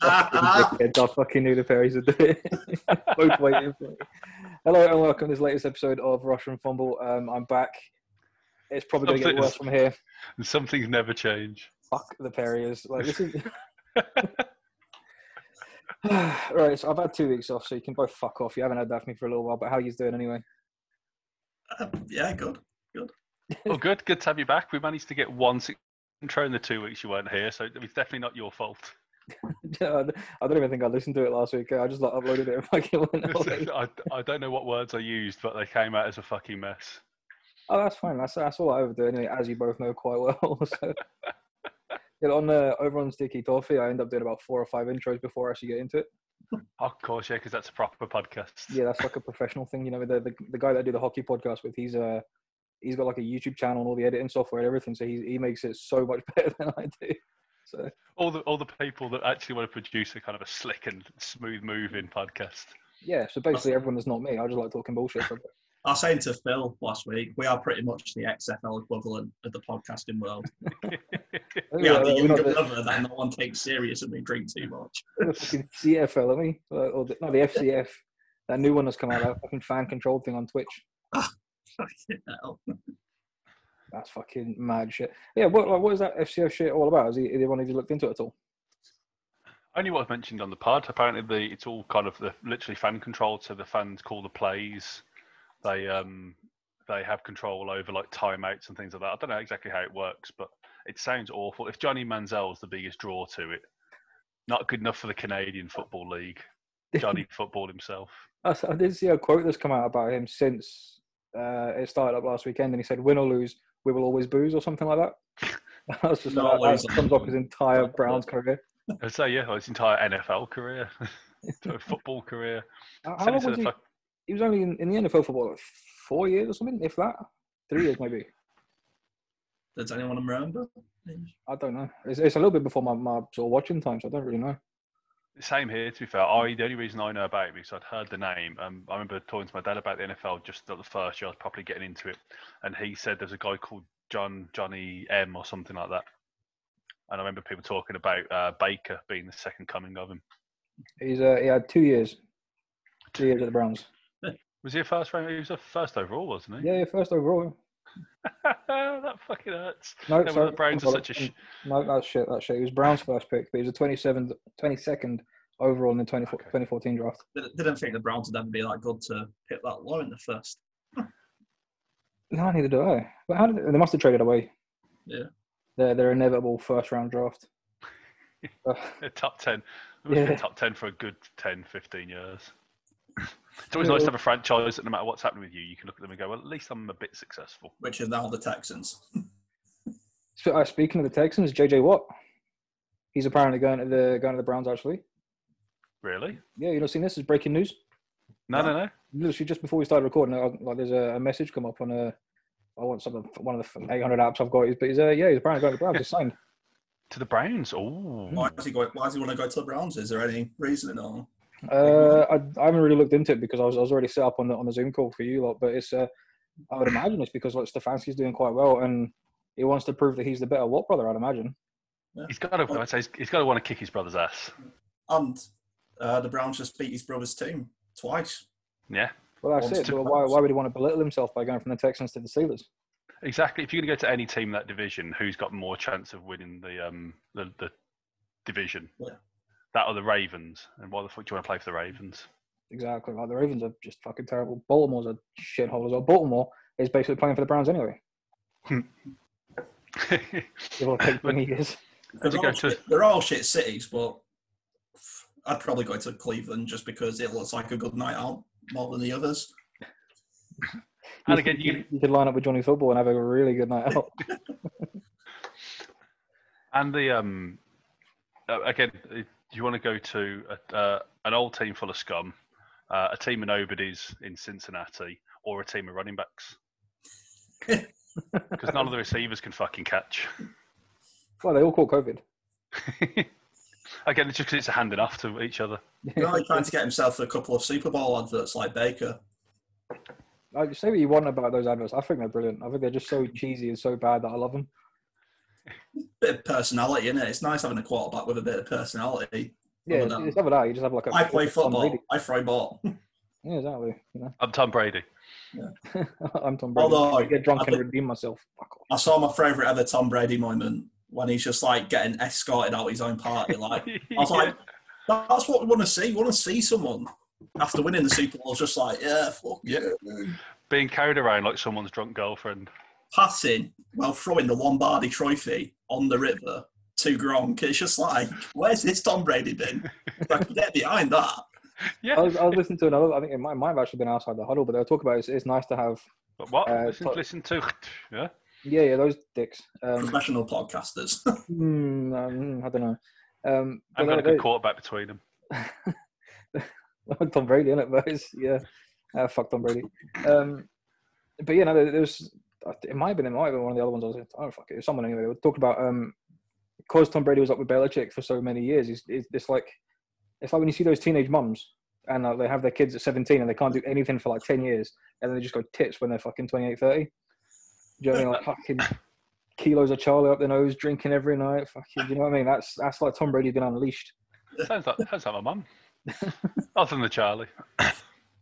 Hello, I fucking knew the fairies would do it. Both waiting for me. Hello and welcome to this latest episode of Russian Fumble. Um, I'm back. It's probably going to get worse from here. Some things never change. Fuck the Perriers. Like this is. right, so I've had two weeks off, so you can both fuck off. You haven't had that for me for a little while, but how are you doing anyway? Uh, yeah, good, good. oh, good, good to have you back. We managed to get one intro in the two weeks you weren't here, so it's definitely not your fault. I don't even think I listened to it last week. I just like, uploaded it and fucking went away. I, I don't know what words I used, but they came out as a fucking mess. Oh, that's fine. That's that's all I ever do anyway, as you both know quite well. So. yeah, on uh, over on Sticky Toffee, I end up doing about four or five intros before I actually get into it. Of course, yeah, because that's a proper podcast. Yeah, that's like a professional thing. You know, the, the the guy that I do the hockey podcast with, he's uh he's got like a YouTube channel and all the editing software and everything, so he he makes it so much better than I do. So all the all the people that actually want to produce a kind of a slick and smooth moving podcast. Yeah, so basically everyone that's not me, I just like talking bullshit. I was saying to Phil last week, we are pretty much the XFL equivalent of the podcasting world. we are the younger brother that no one takes serious and we drink too much. The fucking CFL, I mean, or the, no, the FCF, that new one that's come out, that fucking fan controlled thing on Twitch. Ah, fucking hell. That's fucking mad shit. Yeah, what what is that FCF shit all about? Has anyone of you looked into it at all? Only what I've mentioned on the pod. Apparently, the it's all kind of the literally fan controlled, so the fans call the plays. They um they have control over like timeouts and things like that. I don't know exactly how it works, but it sounds awful. If Johnny Manziel's the biggest draw to it, not good enough for the Canadian Football League. Johnny Football himself. I did see a quote that's come out about him since uh, it started up last weekend, and he said, "Win or lose, we will always booze or something like that. That's just like, that sums up his entire Browns career. I'd say yeah, his entire NFL career, football career. How, how long was he? Fuck... he was only in, in, the NFL for what, four years or something, if that, three years maybe. Does anyone remember? I don't know. It's, it's a little bit before my, my sort of watching time, so I don't really know. Same here, to be fair. I the only reason I know about it because I'd heard the name. Um, I remember talking to my dad about the NFL just the first year I was properly getting into it, and he said there's a guy called John Johnny M or something like that. And I remember people talking about uh, Baker being the second coming of him. He's uh, he had two years, two years at the Browns. Was he a first round? He was a first overall, wasn't he? Yeah, yeah first overall. that fucking hurts. No, sorry, the Browns are such a. Sh- no, that's shit. That's shit. He was Brown's first pick, but he was a 27th, 22nd overall in the 20, okay. 2014 draft. They didn't think the Browns would ever be that good to pick that low in the first. no, neither do I. But how did they, they must have traded away? Yeah. Their their inevitable first round draft. top 10. Yeah. top 10 for a good 10, 15 years. It's always nice to have a franchise that no matter what's happening with you, you can look at them and go, well, at least I'm a bit successful. Which is now the Texans. uh, speaking of the Texans, JJ Watt. He's apparently going to the going to the Browns actually. Really? Yeah, you not seen this? Is breaking news. No, no, no. Literally, just before we started recording, like there's a, a message come up on a. I want something. One of the 800 apps I've got. But he's uh, yeah, he's apparently going to the Browns. He's signed. To the Browns. Oh. Why does he go? Why does he want to go to the Browns? Is there any reason at all? Uh, I, I haven't really looked into it because I was I was already set up on the on the Zoom call for you lot. But it's uh, I would imagine it's because like Stefanski's doing quite well and he wants to prove that he's the better Watt brother. I'd imagine. Yeah. He's got to. I'd say he's, he's got to want to kick his brother's ass. And uh, the Browns just beat his brother's team twice. Yeah. Well, that's it. Well, why, why would he want to belittle himself by going from the Texans to the Steelers? Exactly. If you're going to go to any team in that division, who's got more chance of winning the um the, the division? Yeah. That are the Ravens? And why the fuck do you want to play for the Ravens? Exactly. Like the Ravens are just fucking terrible. Baltimore's a shithole as well. Baltimore is basically playing for the Browns anyway. they're, all shit, they're all shit cities, but I'd probably go to Cleveland just because it looks like a good night out more than the others. And again, you, you could line up with Johnny Football and have a really good night out. and the um, uh, again, do you want to go to a, uh, an old team full of scum, uh, a team of nobodies in Cincinnati, or a team of running backs? Because none of the receivers can fucking catch. Well, they all caught COVID. Again, it's just because it's a hand enough to each other. He's trying to get himself a couple of Super Bowl adverts like Baker. I say what you want about those adverts. I think they're brilliant. I think they're just so cheesy and so bad that I love them. Bit of personality in it. It's nice having a quarterback with a bit of personality. Yeah, it's, than, it's never that. You just have like a. I play football. I throw ball. Yeah, exactly. You know? I'm Tom Brady. I'm Tom Brady. Although, I get drunk I and redeem myself. Fuck off. I saw my favourite ever Tom Brady moment when he's just like getting escorted out of his own party. Like I was like, that's what we want to see. We want to see someone after winning the Super Bowl, just like, yeah, fuck Yeah. yeah. being carried around like someone's drunk girlfriend. Passing while throwing the Lombardi trophy on the river to Gronk. It's just like, where's this Tom Brady been? Like, get behind that. Yeah. I was, I was listening to another. I think it might, might have actually been outside the huddle, but they were talking about it's, it's nice to have. But what? Uh, listen, but- listen to. Yeah. Yeah, yeah, those dicks. Um, Professional podcasters. hmm, um, I don't know. Um, I've but got a they- good quarterback between them. they- Tom Brady, innit? But it's, yeah, uh, fuck Tom Brady. Um, but yeah, no, there, there was. It might have been. It might have been one of the other ones. I was. like, Oh fuck it. It was someone anyway. They talking about um, because Tom Brady was up with Belichick for so many years. It's, it's, it's like it's like when you see those teenage mums and uh, they have their kids at 17 and they can't do anything for like 10 years and then they just go tits when they're fucking 28, 30. Do you know what I mean? Like fucking kilos of Charlie up their nose, drinking every night. Fucking, you know what I mean? That's that's like Tom Brady been unleashed. Sounds like, sounds like my mum. Other than the Charlie.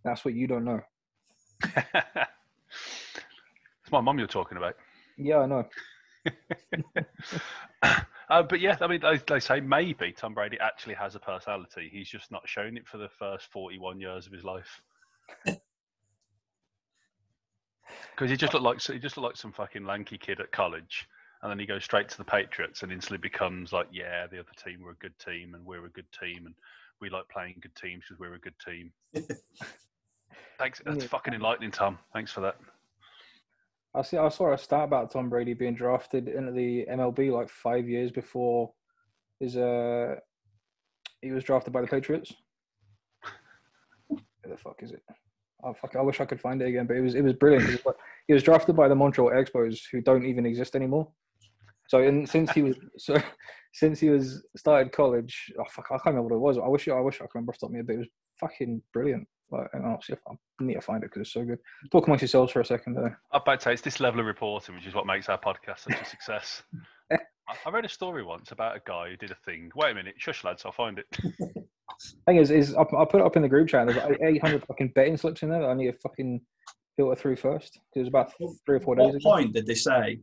That's what you don't know. it's my mum you're talking about. Yeah, I know. uh, but yeah, I mean, they, they say maybe Tom Brady actually has a personality. He's just not shown it for the first 41 years of his life. Because he just looked like he just looked like some fucking lanky kid at college, and then he goes straight to the Patriots and instantly becomes like, yeah, the other team were a good team, and we're a good team, and we like playing good teams because we're a good team. Thanks, that's Yeah. fucking enlightening, Tom. Thanks for that. I see. I saw a stat about Tom Brady being drafted into the MLB like five years before his uh he was drafted by the Patriots. Where the fuck is it? Oh fuck! I wish I could find it again, but it was it was brilliant. He was drafted by the Montreal Expos, who don't even exist anymore. So, and since he was so since he was started college, oh fuck, I can't remember what it was. I wish I wish I could remember off the top of my head, but it was fucking brilliant. Like, hang on, I'll see if I need to find it because it's so good. Talk amongst yourselves for a second, though. I'm about to say it's this level of reporting which is what makes our podcast such a success. I, I read a story once about a guy who did a thing. Wait a minute, shush lads, I'll find it. thing is, is I, I put it up in the group chat. There's like 800 fucking betting slips in there that I need to fucking filter through first. It was about three or four days what ago. point did they say,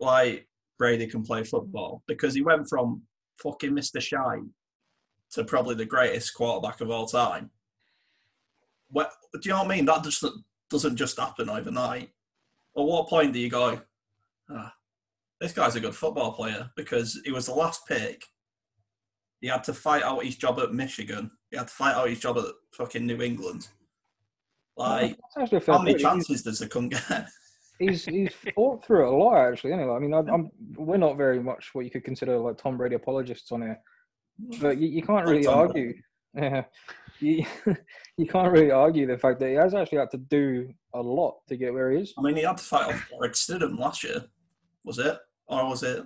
like, Brady can play football? Because he went from fucking Mr. Shine to probably the greatest quarterback of all time. What, do you know what I mean? That just doesn't just happen overnight. At what point do you go, ah, this guy's a good football player? Because he was the last pick. He had to fight out his job at Michigan. He had to fight out his job at fucking New England. Like, That's actually a fair how many chances does the cunt get? He's he's fought through it a lot actually. Anyway, I mean, I, I'm we're not very much what you could consider like Tom Brady apologists on here, but you, you can't really Tom argue. Yeah, you you can't really argue the fact that he has actually had to do a lot to get where he is. I mean, he had to fight off Jarrett Stidham last year, was it? Or was it?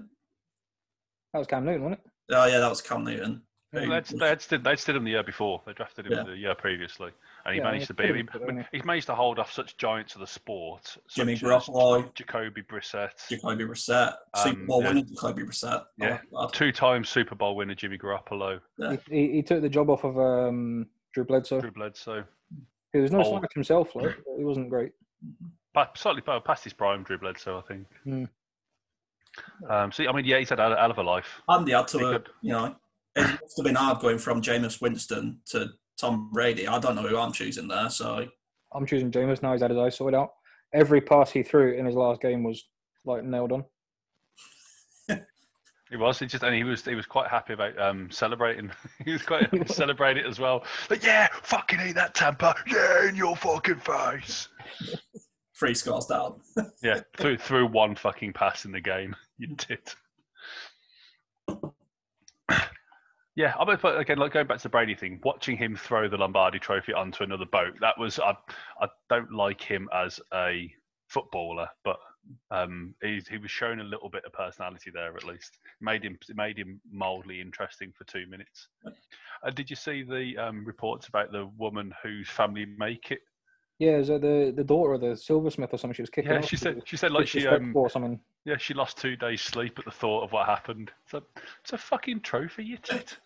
That was Cam Newton, wasn't it? Oh, yeah, that was Cam Newton. Well, who They'd, was- they'd, stood, him the year before. They drafted him Yeah. the year previously, and he Yeah, managed to beat. put He, him to them. he's managed to hold off such giants of the sport, Jimmy such as Garoppolo. Jacoby Brissett, Jacoby Brissett, Super Um, Bowl yeah. winner Jacoby Brissett. Yeah. Oh, God. two-time Super Bowl winner Jimmy Garoppolo, Yeah. He, he, he took the job off of um, Drew Bledsoe. Drew Bledsoe. He was no slouch himself, like but he wasn't great. Pa- Slightly past his prime, Drew Bledsoe, I think. Hmm. Um, so I mean, yeah, he's had a hell of a life. And he had to, He uh, could- you know, it must have been hard going from Jameis Winston to Tom Brady. I don't know who I'm choosing there. So, I'm choosing Jameis now. He's had his eyes sorted out. Every pass he threw in his last game was like nailed on. He was. He just and he was he was quite happy about um, celebrating. he was quite happy to celebrate it as well. Like, yeah, fucking eat that Tampa. Yeah, in your fucking face. three scores down. Yeah, threw threw one fucking pass in the game. You did. Yeah, I mean, but again, like going back to the Brady thing, watching him throw the Lombardi Trophy onto another boat, that was I. I don't like him as a footballer, but um, he he was showing a little bit of personality there at least. Made him made him mildly interesting for two minutes. Uh, did you see the um, reports about the woman whose family make it? Yeah, is that the the daughter of the silversmith or something? She was kicking. Yeah, she said she said like she um or something. Yeah she lost two days sleep at the thought of what happened. It's a it's a fucking trophy, you tit.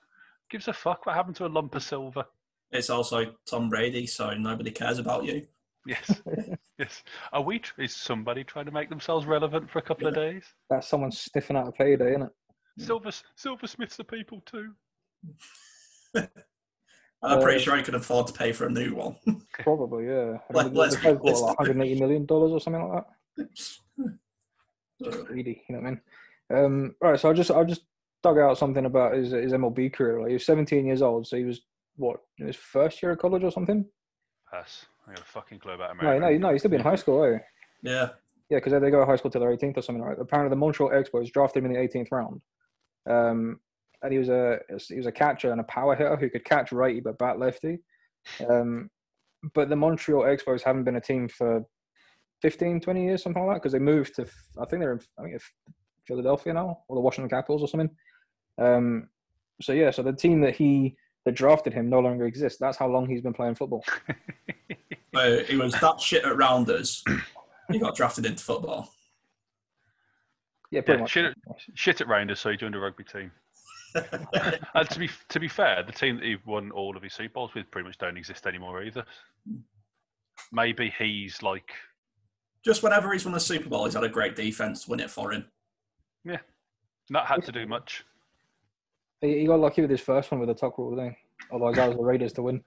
Gives a fuck what happened to a lump of silver. It's also Tom Brady, so nobody cares about you. Yes, yes. Are we? tr- Is somebody trying to make themselves relevant for a couple of days? That's someone sniffing out a payday, isn't it? Silver silversmiths are people too. I'm pretty Uh, sure he could afford to pay for a new one. Probably, yeah. I Let- mean, let's the be guy's got like 180 million dollars or something like that. Greedy, you know what I mean? Um, right, so I just I just dug out something about his his MLB career. Like he was 17 years old, so he was what in his first year of college or something? Pass. I got a fucking clue about No, America. no, no. He's still be in high school, eh? yeah. Yeah, because they go to high school till their 18th or something, right? Apparently, the Montreal Expos drafted him in the 18th round, um, and he was a he was a catcher and a power hitter who could catch righty but bat lefty. Um, but the Montreal Expos haven't been a team for 15, 20 years, something like that, because they moved to I think they're in I think Philadelphia now or the Washington Capitals or something. Um, so yeah, so the team that he that drafted him no longer exists. That's how long he's been playing football. So he was that shit at rounders. He got drafted into football. Yeah, pretty Yeah, much. shit, shit at Rangers, so he joined a rugby team. and to be to be fair, the team that he won all of his Super Bowls with pretty much don't exist anymore either. Maybe he's like Just whenever he's won a Super Bowl, he's had a great defense to win it for him. Yeah, not had to do much. He, he got lucky with his first one with the tuck rule thing. Otherwise, that was the Raiders to win.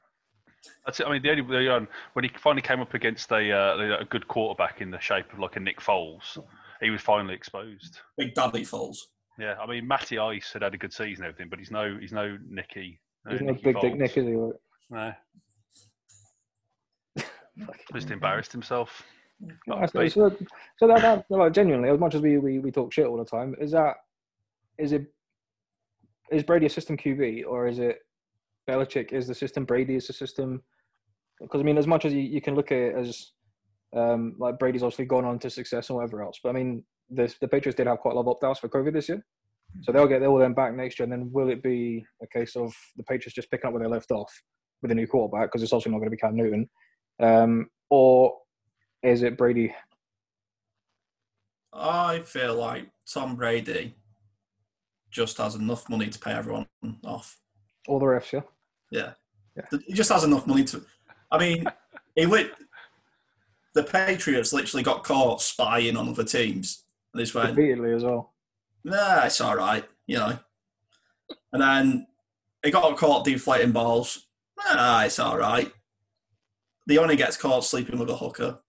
That's it. I mean, the only the, um, when he finally came up against a uh, a good quarterback in the shape of like a Nick Foles, he was finally exposed. Big Daddy Foles. Yeah, I mean, Matty Ice had had a good season and everything, but he's no he's no Nicky. He's no Nicky big dick Foles. Nick, is he? Like, No, just embarrassed himself. So, so, that, that like, genuinely, as much as we, we, we talk shit all the time, is that is it is Brady a system QB or is it Belichick is the system, Brady is the system? Because I mean, as much as you, you can look at it as um, like Brady's obviously gone on to success and whatever else, but I mean, the the Patriots did have quite a lot of opt outs for COVID this year, so they'll get all them back next year. And then will it be a case of the Patriots just picking up where they left off with a new quarterback because it's also not going to be Cam Newton, um, or is it Brady I feel like Tom Brady just has enough money to pay everyone off. All the refs, yeah. Yeah. Yeah. He just has enough money to. I mean, he lit. The Patriots literally got caught spying on other teams. And he's went, Repeatedly as well. nah, it's all right, you know. And then he got caught deflating balls. Ah, it's all right. The only gets caught sleeping with a hooker.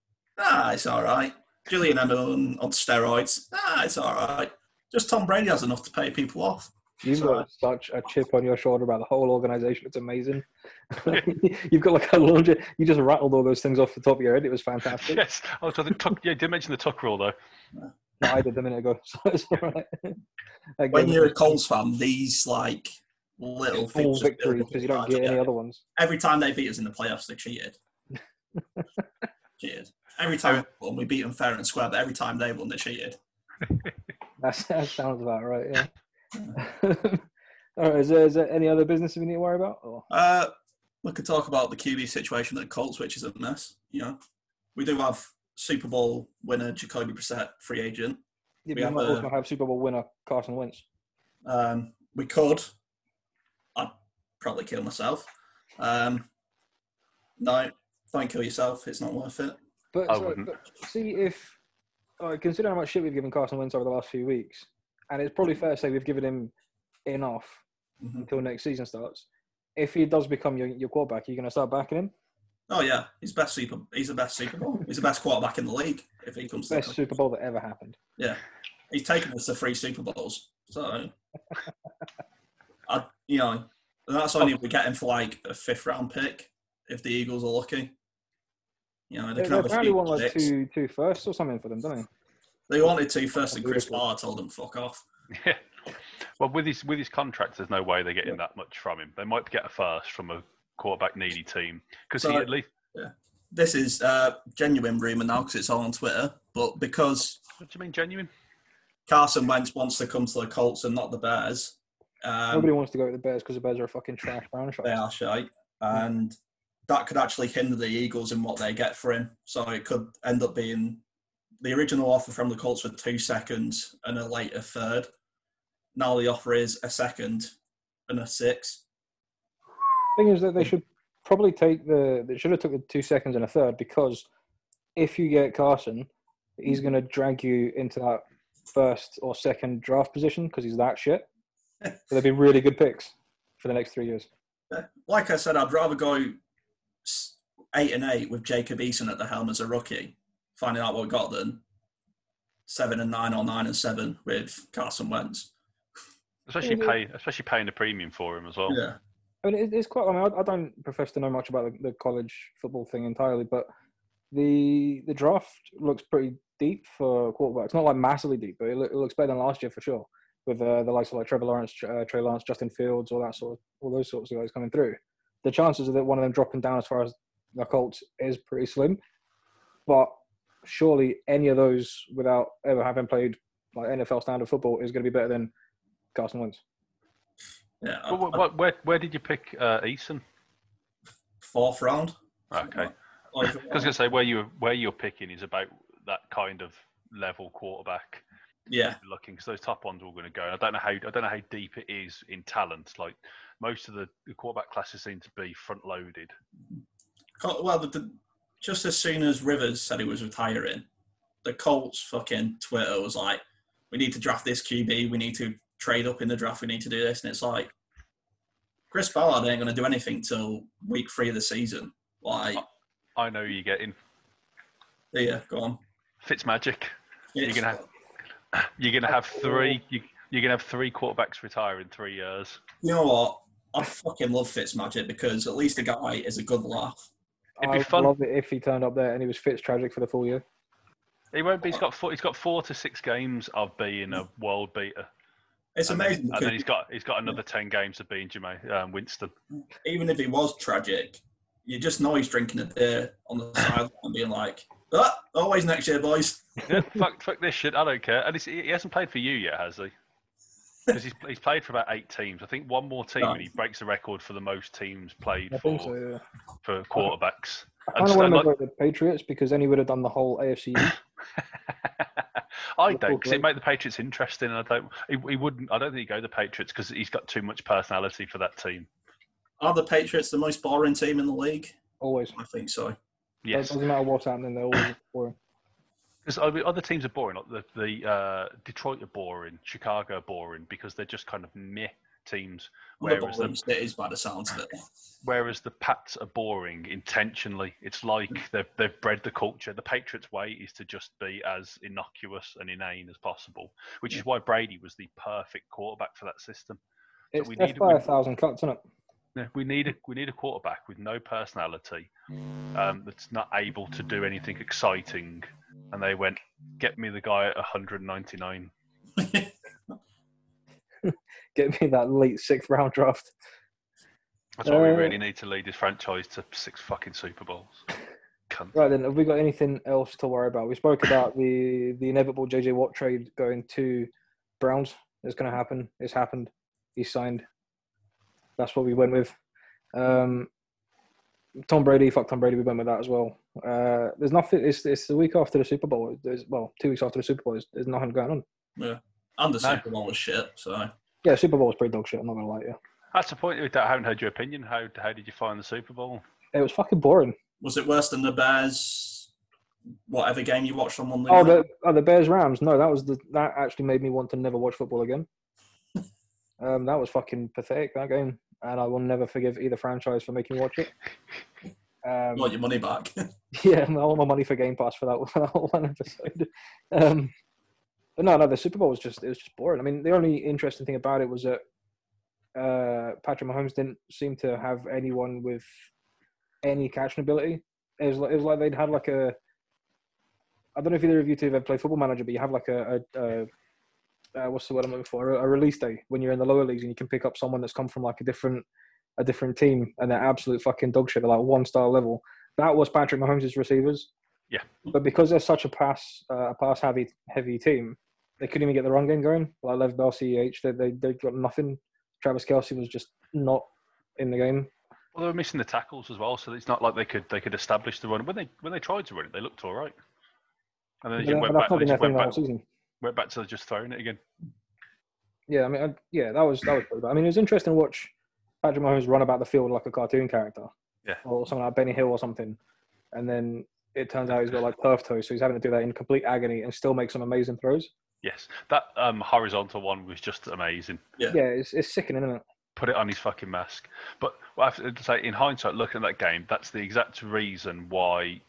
Ah, it's all right. Julian Edelman on steroids. Ah, it's all right. Just Tom Brady has enough to pay people off. You've It's all got such a chip on your shoulder about the whole organization. It's amazing. You've got like a laundry. You just rattled all those things off the top of your head. It was fantastic. Yes, I was the tuck. Yeah, you did mention the tuck rule though. No, I did a minute ago, so it's all right. Again, When you're a Colts fan, these like little full things victories because you don't get any other ones. Every time they beat us in the playoffs, they cheated. cheated. Every time we won, we beat them fair and square, but every time they won, they cheated. That's, that sounds about right. Yeah. all right. Is there, is there any other business we need to worry about? Or? Uh, we could talk about the QB situation at Colts, which is a mess. You know, we do have Super Bowl winner Jacoby Brissett, free agent. Yeah, We have might also have Super Bowl winner Carson Wentz. Um, we could. I'd probably kill myself. Um, no, don't kill yourself. It's not worth it. But, I so- wouldn't. but see if, uh, considering how much shit we've given Carson Wentz over the last few weeks, and it's probably fair to say we've given him enough Mhm. until next season starts. If he does become your, your quarterback, are you going to start backing him? Oh yeah, he's best Super. He's the best Super Bowl. He's the best quarterback in the league. If he comes to Best the, Super Bowl that ever happened. yeah, he's taken us to three Super Bowls. So, I you know, that's only if we get him for like a fifth round pick if the Eagles are lucky. You know, they They, can they have a apparently few want like picks. two two firsts or something for them, don't they? They wanted two firsts, and Chris Beautiful. Barr told them fuck off. Yeah. Well, with his with his contract, there's no way they're getting that much from him. They might get a first from a quarterback needy team because he at least. This is uh, genuine rumor now because it's all on Twitter. But because What do you mean genuine? Carson Wentz wants to come to the Colts and not the Bears, um, Nobody wants to go to the Bears because the Bears are a fucking trash brown they are shy. And that could actually hinder the Eagles in what they get for him. So it could end up being the original offer from the Colts for two seconds and a later third. Now the offer is a second and a six. thing is that they should probably take the they should have took the two seconds and a third because if you get Carson, he's going to drag you into that first or second draft position because he's that shit. so they'd be really good picks for the next three years. Like I said, I'd rather go eight and eight with Jacob Eason at the helm as a rookie, finding out what we got, than seven and nine or nine and seven with Carson Wentz. Especially Yeah. pay, especially paying a premium for him as well. Yeah. I mean, it's quite. I mean, I, I don't profess to know much about the, the college football thing entirely, but the the draft looks pretty deep for quarterbacks. Not like massively deep, but it, it looks better than last year for sure. With uh, the likes of like Trevor Lawrence, uh, Trey Lance, Justin Fields, all that sort of all those sorts of guys coming through. The chances of that one of them dropping down as far as the Colts is pretty slim. But surely any of those, without ever having played like NFL standard football, is going to be better than Carson Wentz. Yeah. But what, what, where, where did you pick uh, Eason? Fourth round. Okay. Like, I was going to say where you where you're picking is about that kind of level quarterback. yeah. looking because those top ones are all going to go. And I don't know how I don't know how deep it is in talent. Like most of the, the quarterback classes seem to be front loaded. Well, the, the, just as soon as Rivers said he was retiring, the Colts fucking Twitter was like, "We need to draft this QB. We need to trade up in the draft. We need to do this." And it's like, Chris Ballard ain't going to do anything till week three of the season. Like, I know you're getting yeah, go on. Fitzmagic. You're gonna have, you're gonna have three. You, you're gonna have three quarterbacks retire in three years. You know what? I fucking love Fitzmagic because at least the guy is a good laugh. It'd be I'd fun. love it if he turned up there and he was Fitz tragic for the full year. He won't be. He's got four. He's got four to six games of being a world beater. It's and then- amazing And then he's got he's got another ten games of being Jameis um, Winston. even if he was tragic, you just know he's drinking a beer on the sideline and being like, ah, always next year, boys. Yeah, fuck, fuck this shit. I don't care. And he hasn't played for you yet, has he? Because he's, he's played for about eight teams. I think one more team and he breaks the record for the most teams played I for think so. Yeah. for quarterbacks. I And kind of so, want him like- to go the Patriots because then he would have done the whole AFC. I don't because it great. make the Patriots interesting. And I don't. He, he wouldn't. I don't think he'd go to the Patriots because he's got too much personality for that team. Are the Patriots the most boring team in the league? Always. I think so. Yes, Doesn't matter what's happening, they're always boring. Because other teams are boring. Like the the uh, Detroit are boring, Chicago are boring because they're just kind of meh teams. Well, the Whereas the boring cities by the sounds of it. Whereas the Pats are boring intentionally. It's like they've they've bred the culture. The Patriots' way is to just be as innocuous and inane as possible, which is why Brady was the perfect quarterback for that system. It's we death need- by we- a thousand cuts, isn't it? Yeah, we need a we need a quarterback with no personality, um, that's not able to do anything exciting. And they went, get me the guy at 199. Get me that late sixth round draft. That's why we Uh, really need to lead this franchise to six fucking Super Bowls. Cunt. Right then, have we got anything else to worry about? We spoke about the the inevitable JJ Watt trade going to Browns. It's going to happen. It's happened. He signed. That's what we went with. Um, Tom Brady, fuck Tom Brady. We went with that as well. Uh, there's nothing. It's it's the week after the Super Bowl. There's well, two weeks after the Super Bowl. There's, there's nothing going on. yeah. And the No. Super Bowl was shit. So Yeah, Super Bowl was pretty dog shit. I'm not gonna lie to you. That's the point. I haven't heard your opinion. How how did you find the Super Bowl? It was fucking boring. was it worse than the Bears? Whatever game you watched on Monday. Oh, night? the oh, the Bears Rams. No, that was the that actually made me want to never watch football again. um, that was fucking pathetic that game, and I will never forgive either franchise for making me watch it. Um, want your money back? yeah, I want my money for Game Pass for that, for that one episode. Um, but no, no, the Super Bowl was just it was just boring. I mean, the only interesting thing about it was that uh, Patrick Mahomes didn't seem to have anyone with any catching ability. It was like, it was like they'd had like a. I don't know if either of you two have ever played Football Manager, but you have like a, a, a uh, what's the word I'm looking for? A, a release day when you're in the lower leagues and you can pick up someone that's come from like a different a different team and they're absolute fucking dog shit. They're like one star level. That was Patrick Mahomes' receivers. Yeah. But because they're such a pass uh, a pass heavy heavy team, they couldn't even get the run game going. Like Lev Bell, CEH, they they they got nothing. Travis Kelce was just not in the game. Well, they were missing the tackles as well, so it's not like they could they could establish the run. When they when they tried to run it, they looked all right. And then they But, just that- went back, not they been their just went thing the whole back, season. Went back to just throwing it again. Yeah, I mean, I, yeah, that was that was. pretty bad. I mean, it was interesting to watch Patrick Mahomes run about the field like a cartoon character, Yeah. or something like Benny Hill or something, and then it turns out he's got like turf toe, so he's having to do that in complete agony and still make some amazing throws. Yes, that um, horizontal one was just amazing. Yeah. Yeah, it's, it's sickening, isn't it? Put it on his fucking mask. But what I have to say, in hindsight, looking at that game, that's the exact reason why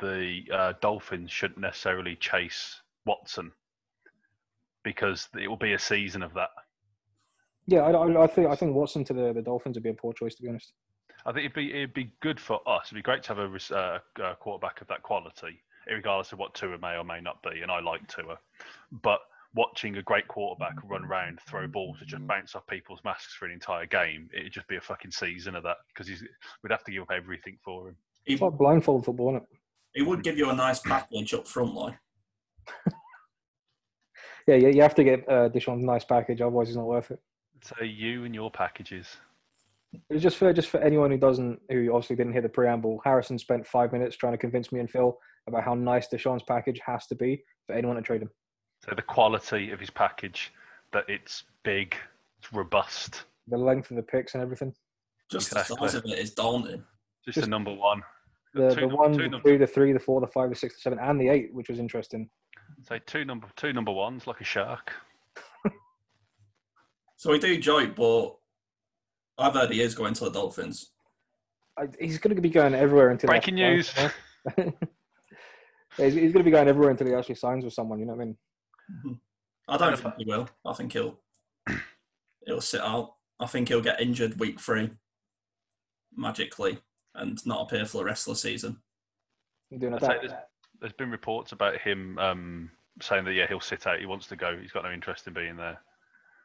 the uh, Dolphins shouldn't necessarily chase Watson, because it will be a season of that. Yeah, I, I, I think I think Watson to the, the Dolphins would be a poor choice to be honest. I think it'd be it'd be good for us. It'd be great to have a uh, uh, quarterback of that quality, regardless of what Tua may or may not be. And I like Tua, but watching a great quarterback run around, throw balls, to just bounce off people's masks for an entire game, it'd just be a fucking season of that because we'd have to give up everything for him. He, It's like blindfold football, isn't it? he would give you a nice package up front, like. Yeah, you, you have to get uh, Deshaun's nice package, otherwise it's not worth it. So you and your packages. It's just for just for anyone who doesn't, who obviously didn't hear the preamble. Harrison spent five minutes trying to convince me and Phil about how nice Deshaun's package has to be for anyone to trade him. So the quality of his package, that it's big, it's robust, The length of the picks and everything. Just Exactly. the size of it is daunting. just, Just- the number one. The Two the one, two the num- two, the three, the four, the five, the six, the seven, and the eight, which was interesting. Say two number two number ones like a shark. So we do joke, but I've heard he is going to the Dolphins. I, he's going to be going everywhere until he Breaking actually news. signs. Yeah, he's, he's going to be going everywhere until he actually signs with someone. You know what I mean? Mm-hmm. I don't think he will. I think he'll he'll sit out. I think he'll get injured week three magically and not appear for the rest of the season. Doing a I'd say that. There's, there's been reports about him um, saying that yeah he'll sit out. He wants to go. He's got no interest in being there.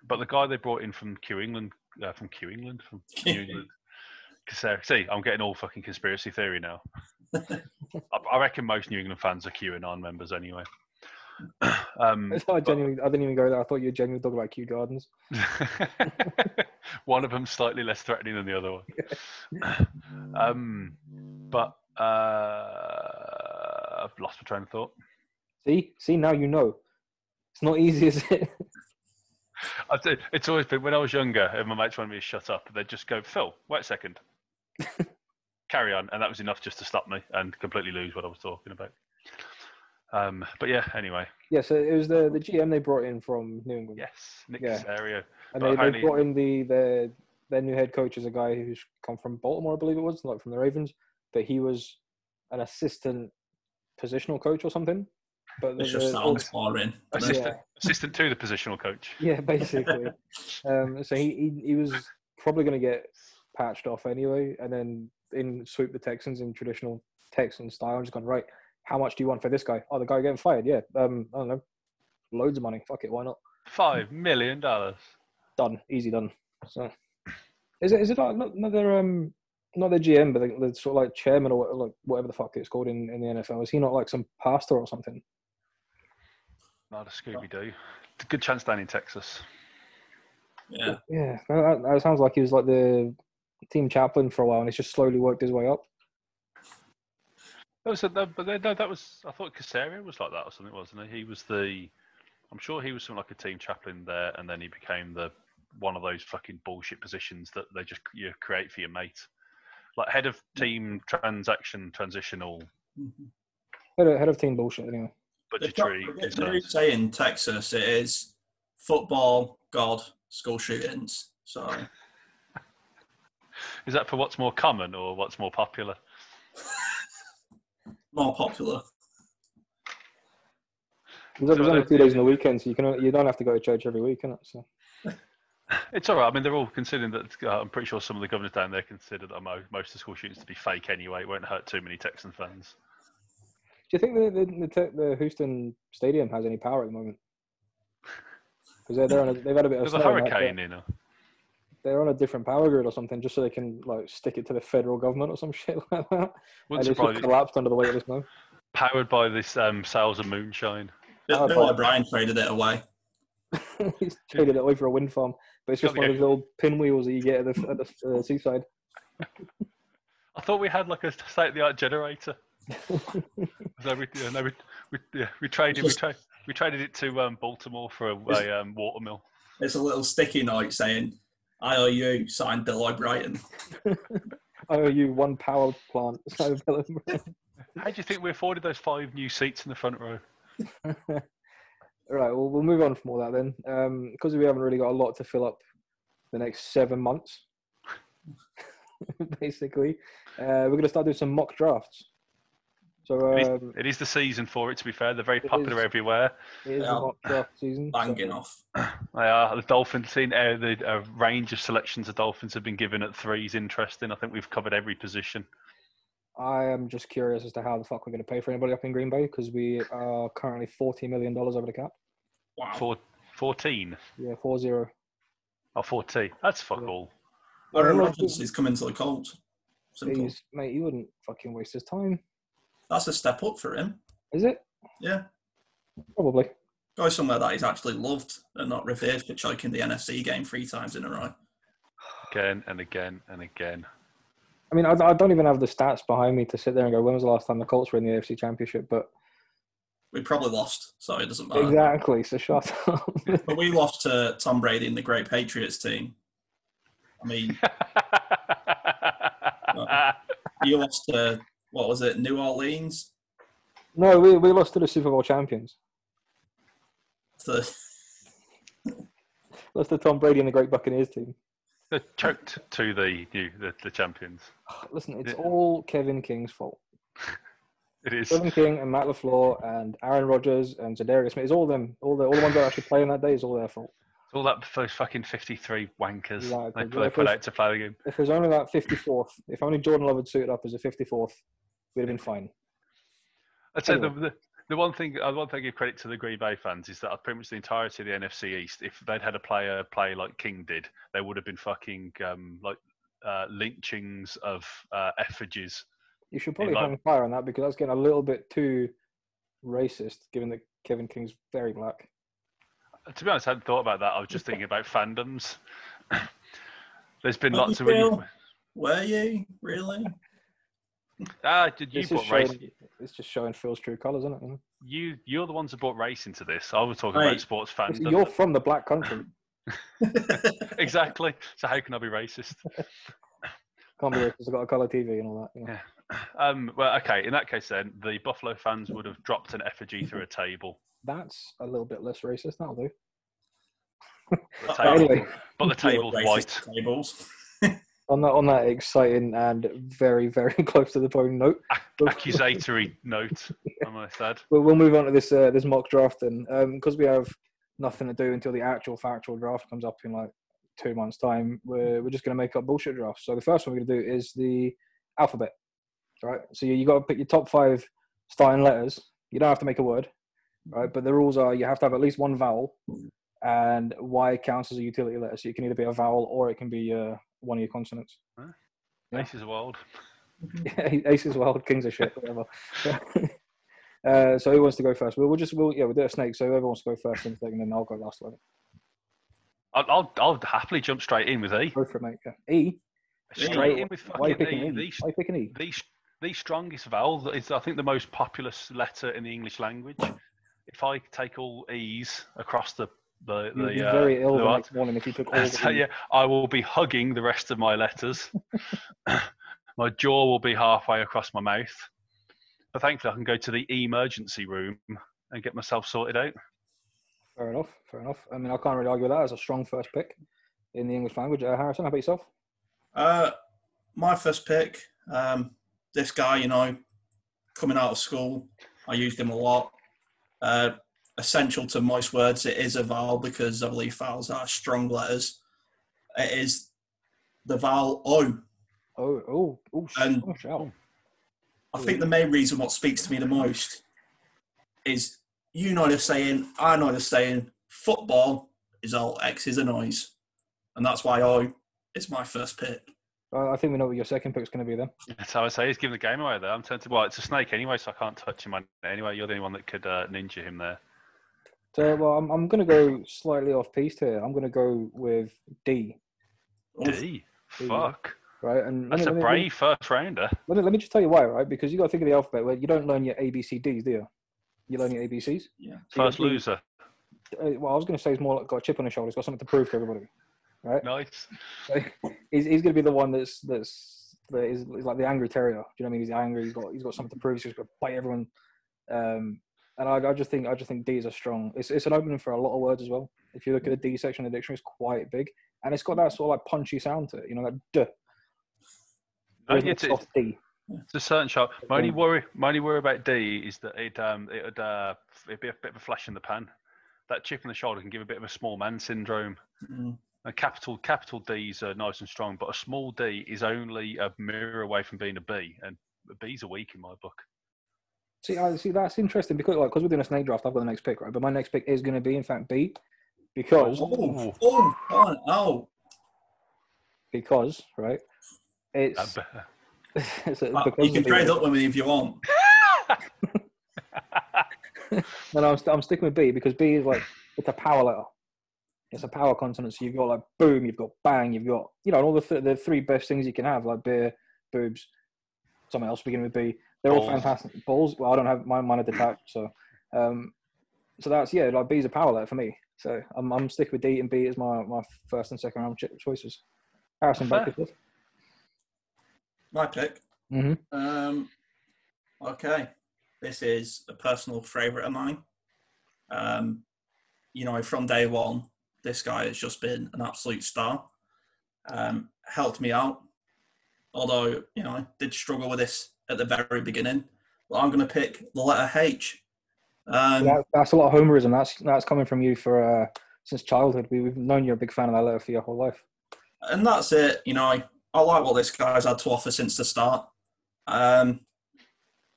But the guy they brought in from Q England, uh, from Q England, from New England. Cassera- See, I'm getting all fucking conspiracy theory now. I, I reckon most New England fans are QAnon members anyway. um, I thought I genuinely, I didn't even go there. I thought you were genuinely talking about Kew Gardens. one of them slightly less threatening than the other one. um, but uh, I've lost my train of thought. See, see, now you know. It's not easy, is it? It's always been when I was younger, and my mates wanted me to shut up. They'd just go, "Phil, wait a second, carry on," and that was enough just to stop me and completely lose what I was talking about. Um, but yeah, anyway, yeah. So it was the the GM they brought in from New England, yes, Nick Yeah. Casario. and but they, they brought in the their their new head coach is a guy who's come from Baltimore, I believe it was, like from the Ravens, but he was an assistant positional coach or something. But It's the- just the- sounds boring. doesn't it? Assistant, assistant to the positional coach. Yeah, basically. um, so he, he he was probably going to get patched off anyway, and then in swoop the Texans in traditional Texan style, and just gone right. How much do you want for this guy? Oh, the guy getting fired. Yeah, um, I don't know, loads of money. Fuck it, why not? Five million dollars. Done, easy done. So, is it is it like not, not um not the GM, but the, the sort of like chairman or what- like whatever the fuck it's called in, in the NFL? Is he not like some pastor or something? Not a Scooby Doo. Good chance down in Texas. Yeah. Yeah, that, that sounds like he was like the team chaplain for a while, and he's just slowly worked his way up. That was a, that, but no, that was. I thought Caserio was like that or something, wasn't he? He was the. I'm sure he was something like a team chaplain there, and then he became the one of those fucking bullshit positions that they just you create for your mate, like head of team transaction transitional Mhm. Head of, head of team bullshit anyway. They've got- budgetary They do concerns. say in Texas it is football, God, school shootings. So Is that for what's more common or what's more popular? more popular. There's, there's only two days in the weekend, so you can you don't have to go to church every week, can it? So It's all right. I mean, they're all considering that. Uh, I'm pretty sure some of the governors down there consider that mo- most of the school shootings to be fake anyway. It won't hurt too many Texan fans. do you think the the, the, te- the Houston Stadium has any power at the moment? Because they're, they're on a, they've had a bit of There's a snow and that, hurricane but in. uh, They're on a different power grid or something, just so they can like stick it to the federal government or some shit like that. Wouldn't and it's just collapsed under the weight of the snow. Powered by this um, sales of moonshine. Bill, Bill but- O'Brien traded it away. He's traded it away for a wind farm, but it's just Gotta one of those little pinwheels that you get at the, at the uh, seaside. I thought we had like a state of the art generator. so we, yeah, no, we, we, yeah, we traded we, tra- we traded it to um, Baltimore for a, a um, watermill. It's a little sticky note saying IOU signed Bill O'Brien. I owe you one power plant. So, How do you think we afforded those five new seats in the front row? All right, well, we'll move on from all that then. Um, because we haven't really got a lot to fill up the next seven months, basically, uh, we're going to start doing some mock drafts. So It is, um, it is the season for it. To be fair, they're very popular is. everywhere. it is Yeah. the mock draft season. so- Banging off. They are the Dolphins. Seen uh, the uh, range of selections the Dolphins have been given at three is interesting. I think we've covered every position. I am just curious as to how the fuck we're going to pay for anybody up in Green Bay because we are currently forty million dollars over the cap. Wow. Four, 14 Yeah, four zero. or 40. That's fuck Yeah. all. Aaron Well, Rodgers is coming to the Colts. Simple. He's mate, he wouldn't fucking waste his time. That's a step up for him. Is it? Yeah. Probably. Go somewhere that he's actually loved and not revered for choking the NFC game three times in a row. Again and again and again. I mean, I, I don't even have the stats behind me to sit there and go, when was the last time the Colts were in the AFC Championship? But We probably lost, so it doesn't matter. exactly. So shut up. But we lost to Tom Brady and the great Patriots team. I mean, you lost to, what was it, New Orleans? no, we, we lost to the Super Bowl champions. The, Lost to Tom Brady and the Great Buccaneers team. They're choked to the new the, the champions. Listen, it's all Kevin King's fault. It is. Kevin King and Matt LaFleur and Aaron Rodgers and Za'Darius Smith. It's all them. All the all the ones that are actually playing that day is all their fault. It's all that those fucking 53 wankers they, they put out to play the game. If it was only that 54th, if only Jordan Love had suited up as a 54th, we'd have been fine. I'd say Anyway. the, the one thing I want to give credit to the Green Bay fans is that pretty much the entirety of the NFC East, if they'd had a player play like King did, they would have been fucking um, like uh, lynchings of uh, effigies. You should probably like- hang fire on that because that's getting a little bit too racist, given that Kevin King's very black. To be honest, I hadn't thought about that. I was just thinking about fandoms. There's been Were lots you, of when were you really? Ah, did you This is brought race? it's just showing Phil's true colours, isn't it? you know? You you're the ones that brought race into this. I was talking Right. about sports fans. You're from the black country. exactly. So how can I be racist? Can't be racist. I've got a colour TV and all that. You know. Yeah. Um, well, okay. In that case, then the Buffalo fans would have dropped an effigy through a table. That's a little bit less racist. That'll do. The But table, anyway. but the table's white. Tables. On that on that exciting and very very close to the bone note, Accusatory note, I must add. we'll, we'll move on to this uh, this mock draft then, because we have nothing to do until the actual factual draft comes up in like two months' time. We're we're just going to make up bullshit drafts. So the first one we're going to do is the alphabet. Right. So you, you got to pick your top five starting letters. You don't have to make a word, right? But the rules are you have to have at least one vowel, and Y counts as a utility letter. So it can either be a vowel or it can be uh, one of your consonants. Yeah. Aces are wild. Ace is wild, kings are shit, whatever. uh, so who wants to go first? We'll, we'll just we'll yeah we'll do a snake. So whoever wants to go first and then I'll go last one. I'll, I'll, I'll happily jump straight in with E. Go for it, mate. Yeah. E. Straight in with Why fucking E. E? The, Why are you picking E? the, the strongest vowel is, I think, the most populous letter in the English language. If I take all E's across the the, You'd the be uh, very ill the the next morning if you took all I the tell E. I will be hugging the rest of my letters. my jaw will be halfway across my mouth. But thankfully, I can go to the emergency room and get myself sorted out. Fair enough. Fair enough. I mean, I can't really argue with that. As a strong first pick in the English language. Uh, Harrison, how about yourself? Uh, my first pick, um, this guy, you know, coming out of school, I used him a lot. Uh, essential to most words, it is a vowel because I believe vowels are strong letters. It is the vowel O. Oh, oh, oh, And- oh, shout. I think the main reason what speaks to me the most is you know the saying, I know the saying, football is all X's and O's. And that's why O is my first pick. Uh, I think we know what your second pick's going to be then. That's how I say he's giving the game away there. I'm tempted. Well, it's a snake anyway, so I can't touch him on- anyway. You're the only one that could uh, ninja him there. So, well, I'm, I'm going to go slightly off piste here. I'm going to go with D. D. D. Fuck. right? And That's me- a let me- brave first rounder. Let me, let me just tell you why, right? Because you got to think of the alphabet where you don't learn your ABCDs, do you? You learn your ABCs. Yeah. So you First loser. uh, well, I was going to say he's more like got a chip on his shoulder. He's got something to prove to everybody. Right. Nice. he's he's going to be the one that's that's that is, is like the angry terrier. Do you know what I mean? He's angry. He's got he's got something to prove. He's just going to bite everyone. Um, and I, I just think I just think D's are strong. It's it's an opening for a lot of words as well. If you look at the D section of the dictionary, it's quite big, and it's got that sort of like punchy sound to it. You know, that duh. No, There's it's, it's, soft D. it's a certain shot. My only worry, my only worry about D is that it um it would uh it'd be a bit of a flash in the pan. That chip in the shoulder can give a bit of a small man syndrome. Mm. A capital capital D's are nice and strong, but a small D is only a mirror away from being a B, and B's a weak in my book. See, I see that's interesting because like because we're doing a snake draft, I've got the next pick, right? But my next pick is going to be in fact B, because Oh, oh, oh, oh. because right, it's, it's a- Uh, because you can of the- trade up with me if you want. No, no, I'm, st- I'm sticking with B because B is like it's a power letter. It's a power consonant. So you've got like boom, you've got bang, you've got you know all the th- the three best things you can have like beer, boobs, something else beginning with B. They're all fantastic. Balls. Well, I don't have mine. Mine are detached. So, um, so that's yeah. Like B's a power there for me. So I'm I'm sticking with D and B as my my first and second round choices. Harrison, Fair. back to My pick. hmm Um, okay, this is a personal favourite of mine. Um, you know, from day one, this guy has just been an absolute star. Um, helped me out, although you know I did struggle with this at the very beginning. But I'm going to pick the letter H. Um, that, that's a lot of homerism. That's that's coming from you for uh, since childhood. We, we've known you're a big fan of that letter for your whole life. and that's it. You know, I, I like what this guy's had to offer since the start. Um,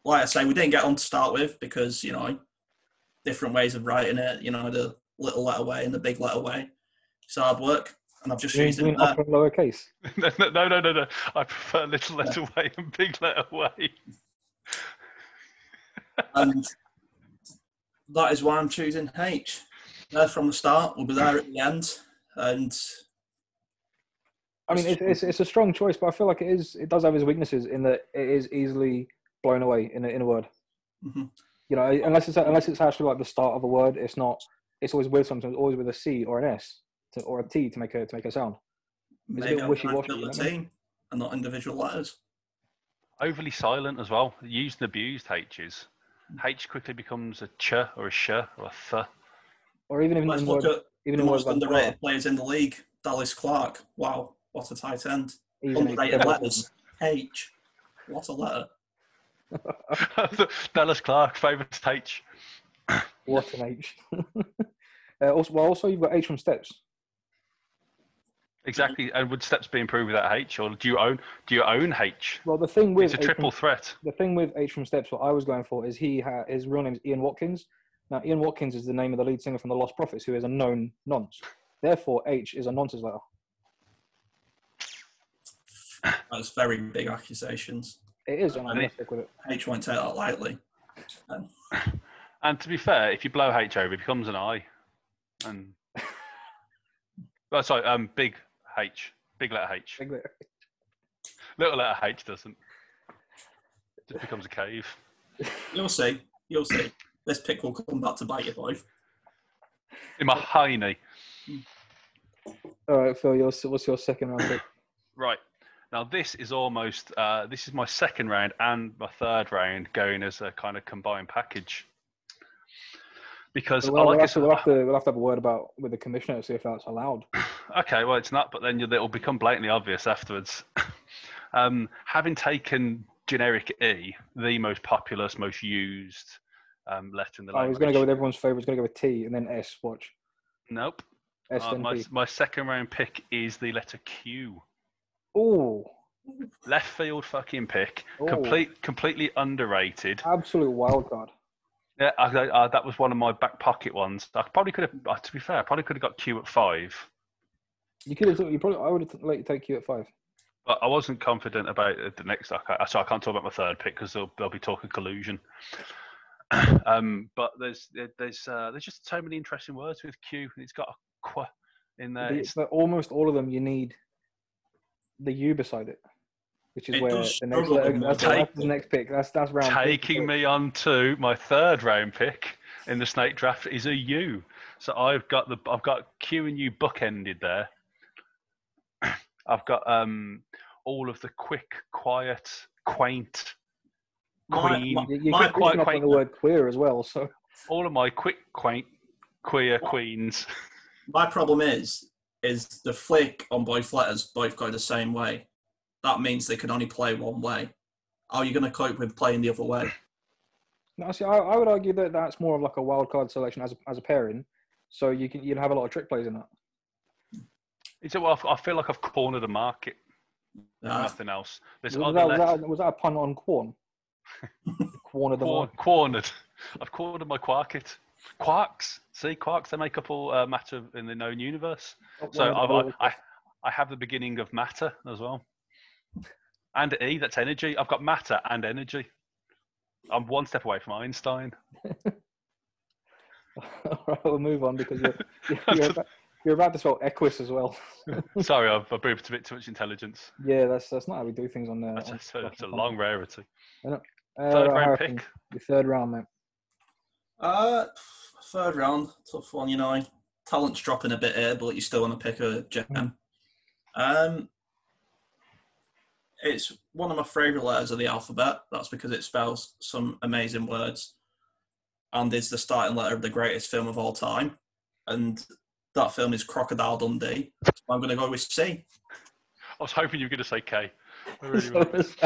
like I say, we didn't get on to start with because you know, different ways of writing it. You know, the little letter way and the big letter way. It's hard work, and I've just You mean, used you it upper and lowercase? no, no, no, no, no. I prefer little letter way and big letter way. and that is why I'm choosing H. There from the start, we'll be there at the end, and I mean, it's, it's it's a strong choice, but I feel like it is it does have its weaknesses in that it is easily blown away in a, in a word. Mhm. You know, unless it's unless it's actually like the start of a word, it's not. It's always with something. Always with a C or an S to, or a T to make a to make a sound. It's a maybe bit I'm wishy-washy, to build a team and not individual letters. Overly silent as well. Used and abused H's. H quickly becomes a ch or a sh or a th. Or even in, Let's in look words, at even the in most like underrated blah, players in the league. Dallas Clark. Wow, what a tight end. he's an Underrated H. letters. H. What a letter. Dallas Clark, favourite H. What an H. uh, also, well, also you've got H from steps. Exactly. And would steps be improved without H, or do you own do you own H? Well, the thing with It's a H from- triple threat. the thing with H from Steps, what I was going for is he ha- his real name is Ian Watkins. Now, Ian Watkins is the name of the lead singer from the Lostprophets, who is a known nonce. Therefore, H is a nonsense letter. That's very big accusations. It is, and I'm And going it- to stick with it. H won't take that lightly. And to be fair, if you blow H over, it becomes an I. And oh, sorry, um, big H, big letter H. Big letter. Little letter H doesn't. It just becomes a cave. You'll see. You'll see. This pick will come back to bite you, boy. In my hiney. All right, Phil, your, what's your second round pick? Right. Now this is almost uh, this is my second round and my third round going as a kind of combined package. Because We'll, I we'll like have to, we'll, have to, we'll have to have a word about with the commissioner to see if that's allowed. Okay, well, it's not, but then it'll become blatantly obvious afterwards. um, having taken generic E, the most populous, most used um, letter in the Language. I was going to go with everyone's favourite. He's going to go with T and then S. Watch. Nope. S Uh, my, P. my second round pick is the letter Q. Oh, Left field fucking pick. Oh. Complete, completely underrated. absolute wild card. Yeah, I, I, that was one of my back pocket ones. I probably could have, uh, to be fair, I probably could have got Q at five, You could have. You probably. I would have let you take you at five. but I wasn't confident about the next. I can't, so I can't talk about my third pick because they'll, they'll be talking collusion. um, but there's there's uh, there's just so many interesting words with Q. And it's got a qu in there. The- It's, but almost all of them you need the U beside it, which is It where the next letter, that's, multiple. that's the next pick. That's that's round. two. Taking me on to my third round pick in the snake draft is a U. So I've got the I've got Q and U bookended there. I've got um all of the quick, quiet, quaint, My- queen, my- You, you My- keep quite picking up on quaint- the word queer as well. So all of my quick, quaint, queer queens. My problem is, is the flick on both letters both go the same way. That means they can only play one way. How are you going to cope with playing the other way? no, see, I, I would argue that that's more of like a wild card selection as a, as a pairing. So you can you'd have a lot of trick plays in that. It's well, I feel like I've cornered the market. if Uh, nothing else. Was other that, was, that, was that a pun on corn? corn of the Quar- market. cornered. I've cornered my quarkit. Quarks. See, quarks. They make up all uh, matter in the known universe. So One of the I've. I, I, I have the beginning of matter as well. And E, that's energy. I've got matter and energy. I'm one step away from Einstein. All right, we'll move on because you're, you're, you're, about, you're about to spell equus as well. Sorry, I've, I've breathed a bit too much intelligence. Yeah, that's that's not how we do things on there. That's, a, that's a long rarity. Uh, Third round Harrison, pick. Your third round, mate. uh, third round, tough one, you know. Talent's dropping a bit here, but you still want to pick a gem. Um, it's one of my favourite letters of the alphabet. That's because it spells some amazing words, and is the starting letter of the greatest film of all time. And that film is Crocodile Dundee. So I'm going to go with C. I was hoping you were going to say K. I really was.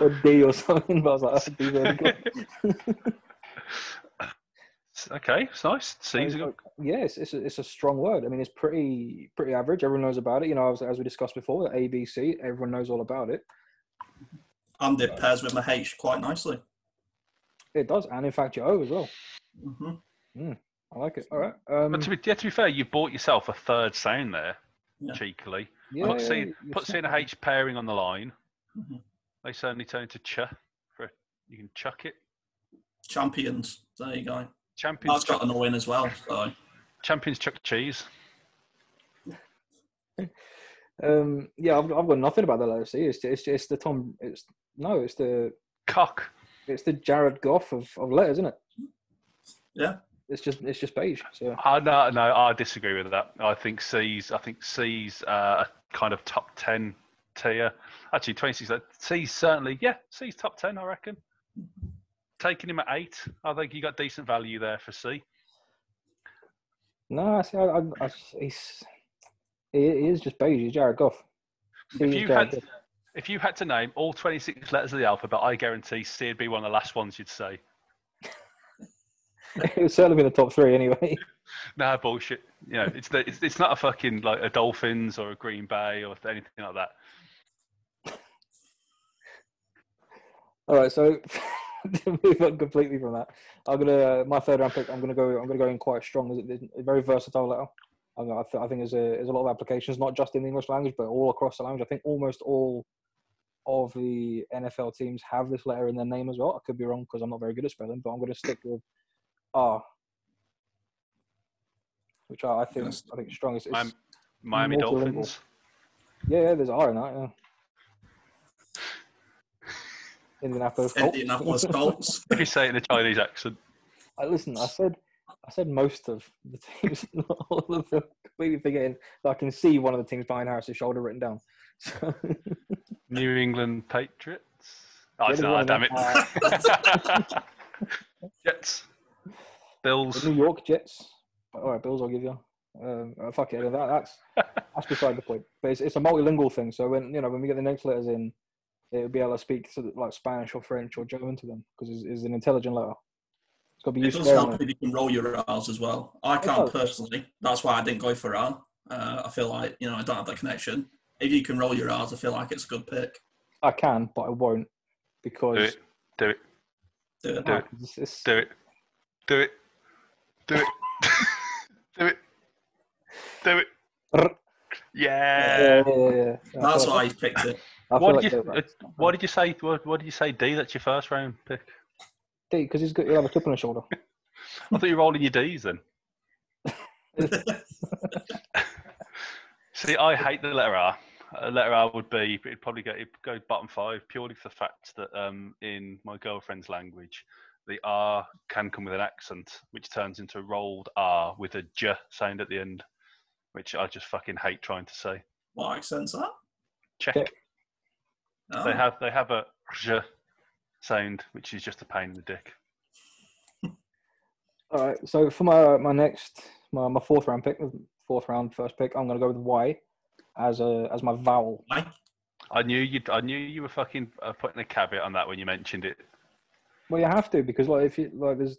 or D or something, but I was like, oh, D's really good. okay, it's nice. C's a good. yeah, it's, it's, a, it's a strong word. I mean, it's pretty pretty average. Everyone knows about it. You know, as, as we discussed before, the ABC, everyone knows all about it. And it pairs with my H quite nicely. It does, and in fact, your O as well. hmm I like it. All right. Um, But to be, yeah, to be fair, you bought yourself a third sound there, Yeah. cheekily. yeah, put yeah, put C smart. and a H pairing on the line. Mhm. They certainly turn to ch. For you can chuck it. Champions. There you go. Champions, That's got chuck, an O in as well. So champions chuck cheese. Um, yeah, I've, I've got nothing about the letter C. It's it's it's the Tom. It's no, it's the Cock. it's the Jared Goff of, of letters, isn't it? Yeah. It's just it's just beige. So Uh, no, no, I disagree with that. I think C's. I think C's uh, a kind of top ten tier. Actually, twenty six. C's certainly. Yeah, C's top ten. I reckon. Taking him at eight, I think you got decent value there for C. no, I see. I, I, I, he's he, is just beige. He's Jared Goff. If you had, if you had to name all twenty six letters of the alphabet, I guarantee C would be one of the last ones you'd say. It would certainly be in the top three anyway. Nah, bullshit. You know, it's the, it's it's not a fucking like a Dolphins or a Green Bay or anything like that. All right, so move on completely from that, I'm gonna my third round pick. I'm gonna go. I'm gonna go in quite strong. It's a very versatile letter. I'm gonna- I, th- I think there's a there's a lot of applications, not just in the English language, but all across the language. I think almost all of the NFL teams have this letter in their name as well. I could be wrong because I'm not very good at spelling, but I'm gonna stick with R, which I, I think Yes. I think is strong. It's, it's, Miami, Miami. Dolphins. yeah, yeah, there's R in that. Yeah. Indianapolis Colts. Indianapolis Colts. If you say it in a Chinese accent, I listen. I said, I said most of the teams, not all of them. Completely forgetting that I can see one of the teams behind Harris's shoulder written down. So, New England Patriots. Oh, Yeah, it's there's not, one damn it. Jets. the Bills. New York Jets. All right, Bills. I'll give you. Um, uh, fuck it. That, that's that's beside the point. But it's, it's a multilingual thing. So when you know when we get the next letters in, it'll be able to speak to like Spanish or French or German to them because it's, it's an intelligent letter. It's got to be It used does help if you can roll your R's as well. I can't personally. That's why I didn't go for R. Uh, I feel like you know I don't have that connection. If you can roll your R's, I feel like it's a good pick. I can, but I won't Do because it. Do it. Do it. Do it. it's, it's, Do it. Do it. Do it. Do it. Do it. yeah, Yeah. yeah, yeah, yeah. That's feel why like- I picked it. I feel What like did you? uh, What did you say? What, what did you say? D. That's your first round pick. D, because he's got he'll have a chip on his shoulder. I thought you were rolling your D's then. See, I hate the letter R. A letter R would be it'd probably go it'd go bottom five purely for the fact that um, in my girlfriend's language, the R can come with an accent, which turns into a rolled R with a J sound at the end, which I just fucking hate trying to say. What accent's that? Czech. Okay. Oh, They have they have a J sound, which is just a pain in the dick. All right. So for my my next my, my fourth round pick, fourth round first pick, I'm gonna go with Y as a as my vowel. Why? I knew you. I knew you were fucking uh, putting a caveat on that when you mentioned it. Well, you have to because like if you like there's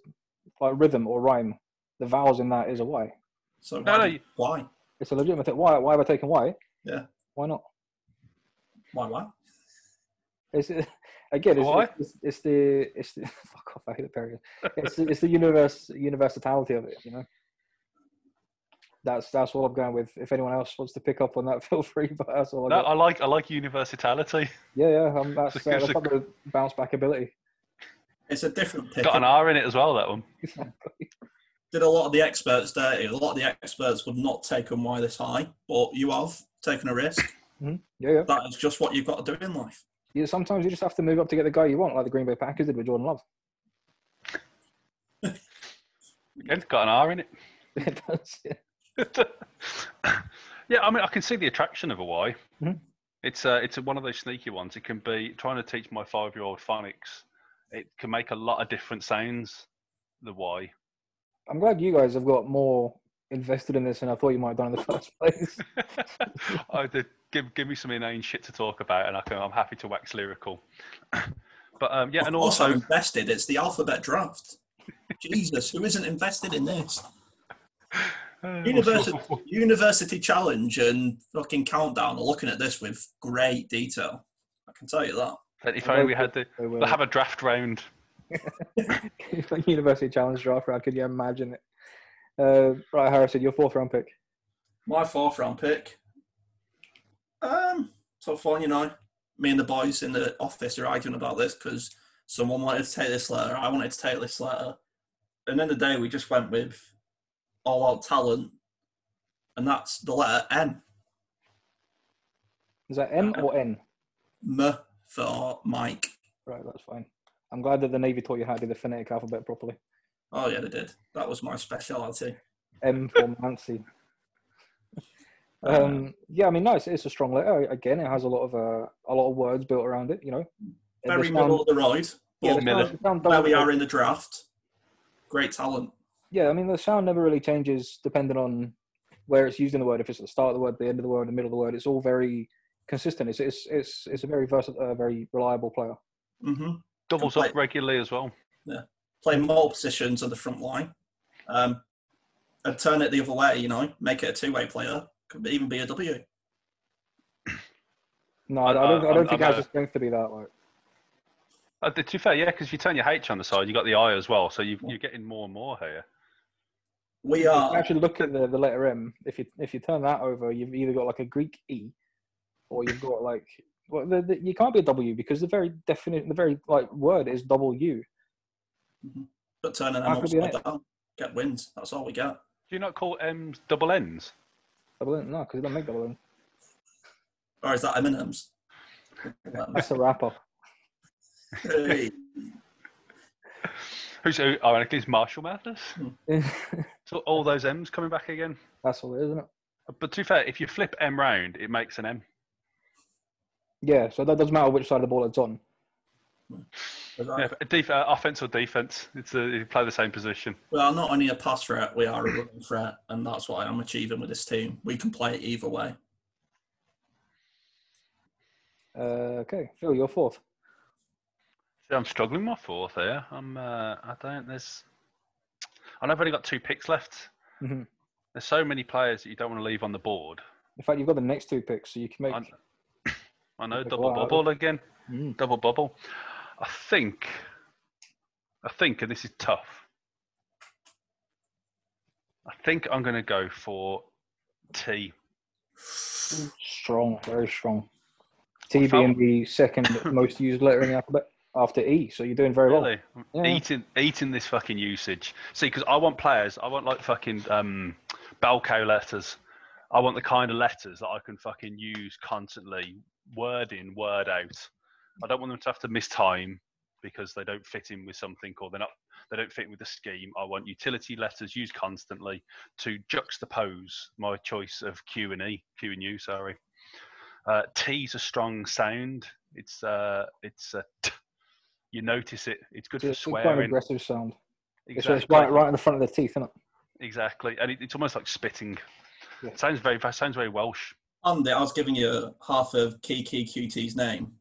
like rhythm or rhyme, the vowels in that is a Y. So No, why? no, do- you- why? It's a legitimate thing. Why? Why have I taken Y? Yeah. Why not? Why? Why? It's again. It's, it's, it's the it's the fuck off. I hate the period. It's the- it's the universe universality of it. You know. That's that's what I'm going with. If anyone else wants to pick up on that, feel free. But that's all I No, got. I like I like universality. Yeah, yeah. Um, that's It's uh, a- that's the bounce back ability. It's a different pick. Got an R in it as well. That one. Did a lot of the experts dirty. A lot of the experts would not take on why this high, but you have taken a risk. Yeah, yeah. That is just what you've got to do in life. Yeah. Sometimes you just have to move up to get the guy you want, like the Green Bay Packers did with Jordan Love. Again, got an R in it. It does, yeah. yeah, I mean, I can see the attraction of a Y. Mhm. It's uh, it's one of those sneaky ones. It can be trying to teach my five-year-old phonics. It can make a lot of different sounds. The Y. I'm glad you guys have got more invested in this than I thought you might have done in the first place. I did give give me some inane shit to talk about, and I can, I'm happy to wax lyrical. but um, yeah, of and course, also invested. It's the alphabet draft. Jesus, who isn't invested in this? University, University Challenge and fucking Countdown are looking at this with great detail. I can tell you that. if only we had the we'll uh, have a draft round. Like university Challenge draft round. Could you imagine it? Uh, right, Harrison, your fourth round pick. My fourth round pick. Um, so far, you know, me and the boys in the office are arguing about this because someone wanted to take this letter. I wanted to take this letter. And then the day we just went with all out talent, and that's the letter M. Is that M or N? M for Mike. Right, that's fine. I'm glad that the Navy taught you how to do the phonetic alphabet properly. Oh yeah, they did. That was my speciality. M for Nancy. Um, yeah, I mean, no, it's, it's a strong letter. Again, it has a lot of uh, a lot of words built around it. You know, The Very sound- middle of the road, yeah, but the Miller. sound- the sound where we are in the draft, great talent. Yeah, I mean, the sound never really changes depending on where it's used in the word. If it's at the start of the word, the end of the word, the middle of the word, it's all very consistent. It's it's it's, it's a very versatile, uh, very reliable player. hmm Doubles Complete. up regularly as well. Yeah, play more positions on the front line. Um, and turn it the other way, you know, make it a two way player. Could even be a W. No, I- I, don't. I- I don't I'm- think it I'm has a- the strength to be that. Like, Uh, to be fair, yeah, because if you turn your H on the side, you got the I as well, so you, you're getting more and more here. We if you are. actually look at the, the letter M. If you if you turn that over, you've either got like a Greek E, or you've got like well, the, the, you can't be a W because the very definite, the very like word is W. But turning How them could be upside down, get wins. That's all we get. Do you not call M's double N's? Double N, no, because it don't make double N. Or is that M&M's? That's a rapper. Hey. Who's ironically and it's Marshall Mathers. So all those M's coming back again. That's all it is, isn't it? But to be fair, if you flip M round, it makes an M. Yeah, so that doesn't matter which side of the ball it's on. Yeah, but def- uh, offense or defense, it's a, you play the same position. We are not only a pass threat, we are a running threat, and that's what I'm achieving with this team. We can play it either way. Uh, okay, Phil, you're fourth. See, I'm struggling with my fourth here. I'm. Uh, I don't. There's. I know I've only got two picks left. hmm There's so many players that you don't want to leave on the board. In fact, you've got the next two picks, so you can make. I, I know double double one bubble again. Mm. Double bubble. I think. I think, and this is tough. I think I'm going to go for T. Strong, very strong. T being the second most used letter in the alphabet after E, so you're doing very well. Really? Yeah. Eating, eating this fucking usage. See, because I want players. I want like fucking um, bell cow letters. I want the kind of letters that I can fucking use constantly, word in, word out. I don't want them to have to miss time because they don't fit in with something or they're not they don't fit with the scheme. I want utility letters used constantly to juxtapose my choice of Q and E, Q and U. Sorry. Uh, T's a strong sound. It's uh, it's a t. You notice it. It's good for It's quite an aggressive sound. It's, Exactly. it's right, right in the front of the teeth, isn't it? Exactly, and it, it's almost like spitting. Yeah. It sounds very sounds very Welsh. Andy, I was giving you half of Kiki QT's name.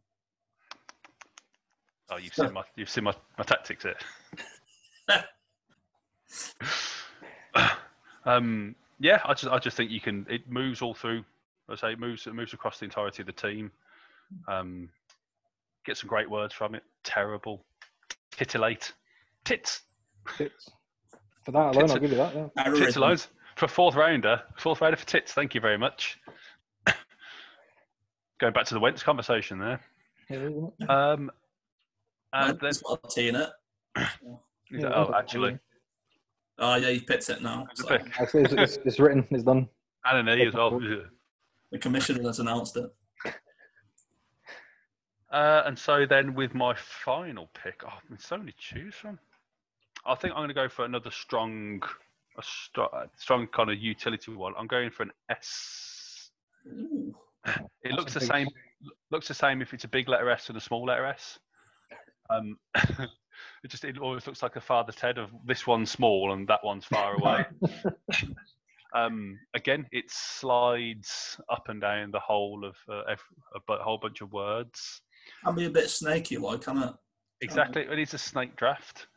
Oh, you've seen my you've seen my, my tactics here. um, yeah, I just I just think you can. It moves all through. I say it moves it moves across the entirety of the team. Um, get some great words from it. Terrible, titillate, tits, It's, for that alone, It's I'll give you that. Yeah. tits alone for a fourth rounder. Fourth rounder for tits. Thank you very much. Going back to the Wentz conversation there. Yeah. Um, and then, There's got a T in it. Yeah, oh, actually, Oh, yeah, you've picked it now. It's So It's, it's, it's, it's written. It's done. and an E as well. the commissioner has announced it. Uh, and so then with my final pick, oh, there's so many to choose from. I think I'm going to go for another strong, a str- strong kind of utility one. I'm going for an S. Ooh. It That's looks the big- same. Looks the same if it's a big letter S and a small letter S. Um, it just it always looks like a father Ted of this one's small and that one's far away. um, again, it slides up and down the whole of uh, ev- a bu- whole bunch of words. Can be a bit snaky, like, can it? Exactly. It is a snake draft.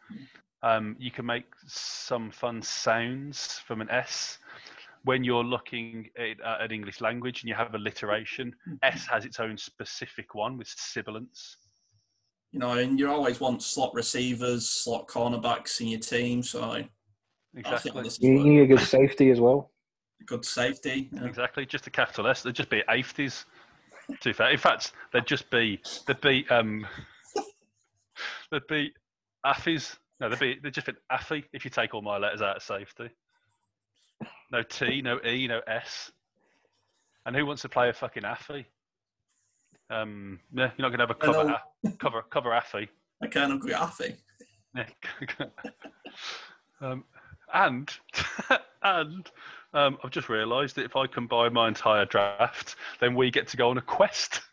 Um, you can make some fun sounds from an S. When you're looking at, uh, at English language and you have alliteration, S has its own specific one with sibilants. You know, and you always want slot receivers, slot cornerbacks in your team, so I think Exactly. You, you need a good safety as well. good safety. yeah. Exactly. Just a capital S. They'd just be eighties. To be fair. In fact, they'd just be they'd be um they'd be affies. No, they'd be they'd just be affy if you take all my letters out of safety. No T, no E, no S. And who wants to play a fucking affy? Um, yeah, you're not gonna have a cover a- cover cover affy. I of agree, Affy. Yeah. um, and and um, I've just realised that if I combine my entire draft, then we get to go on a quest.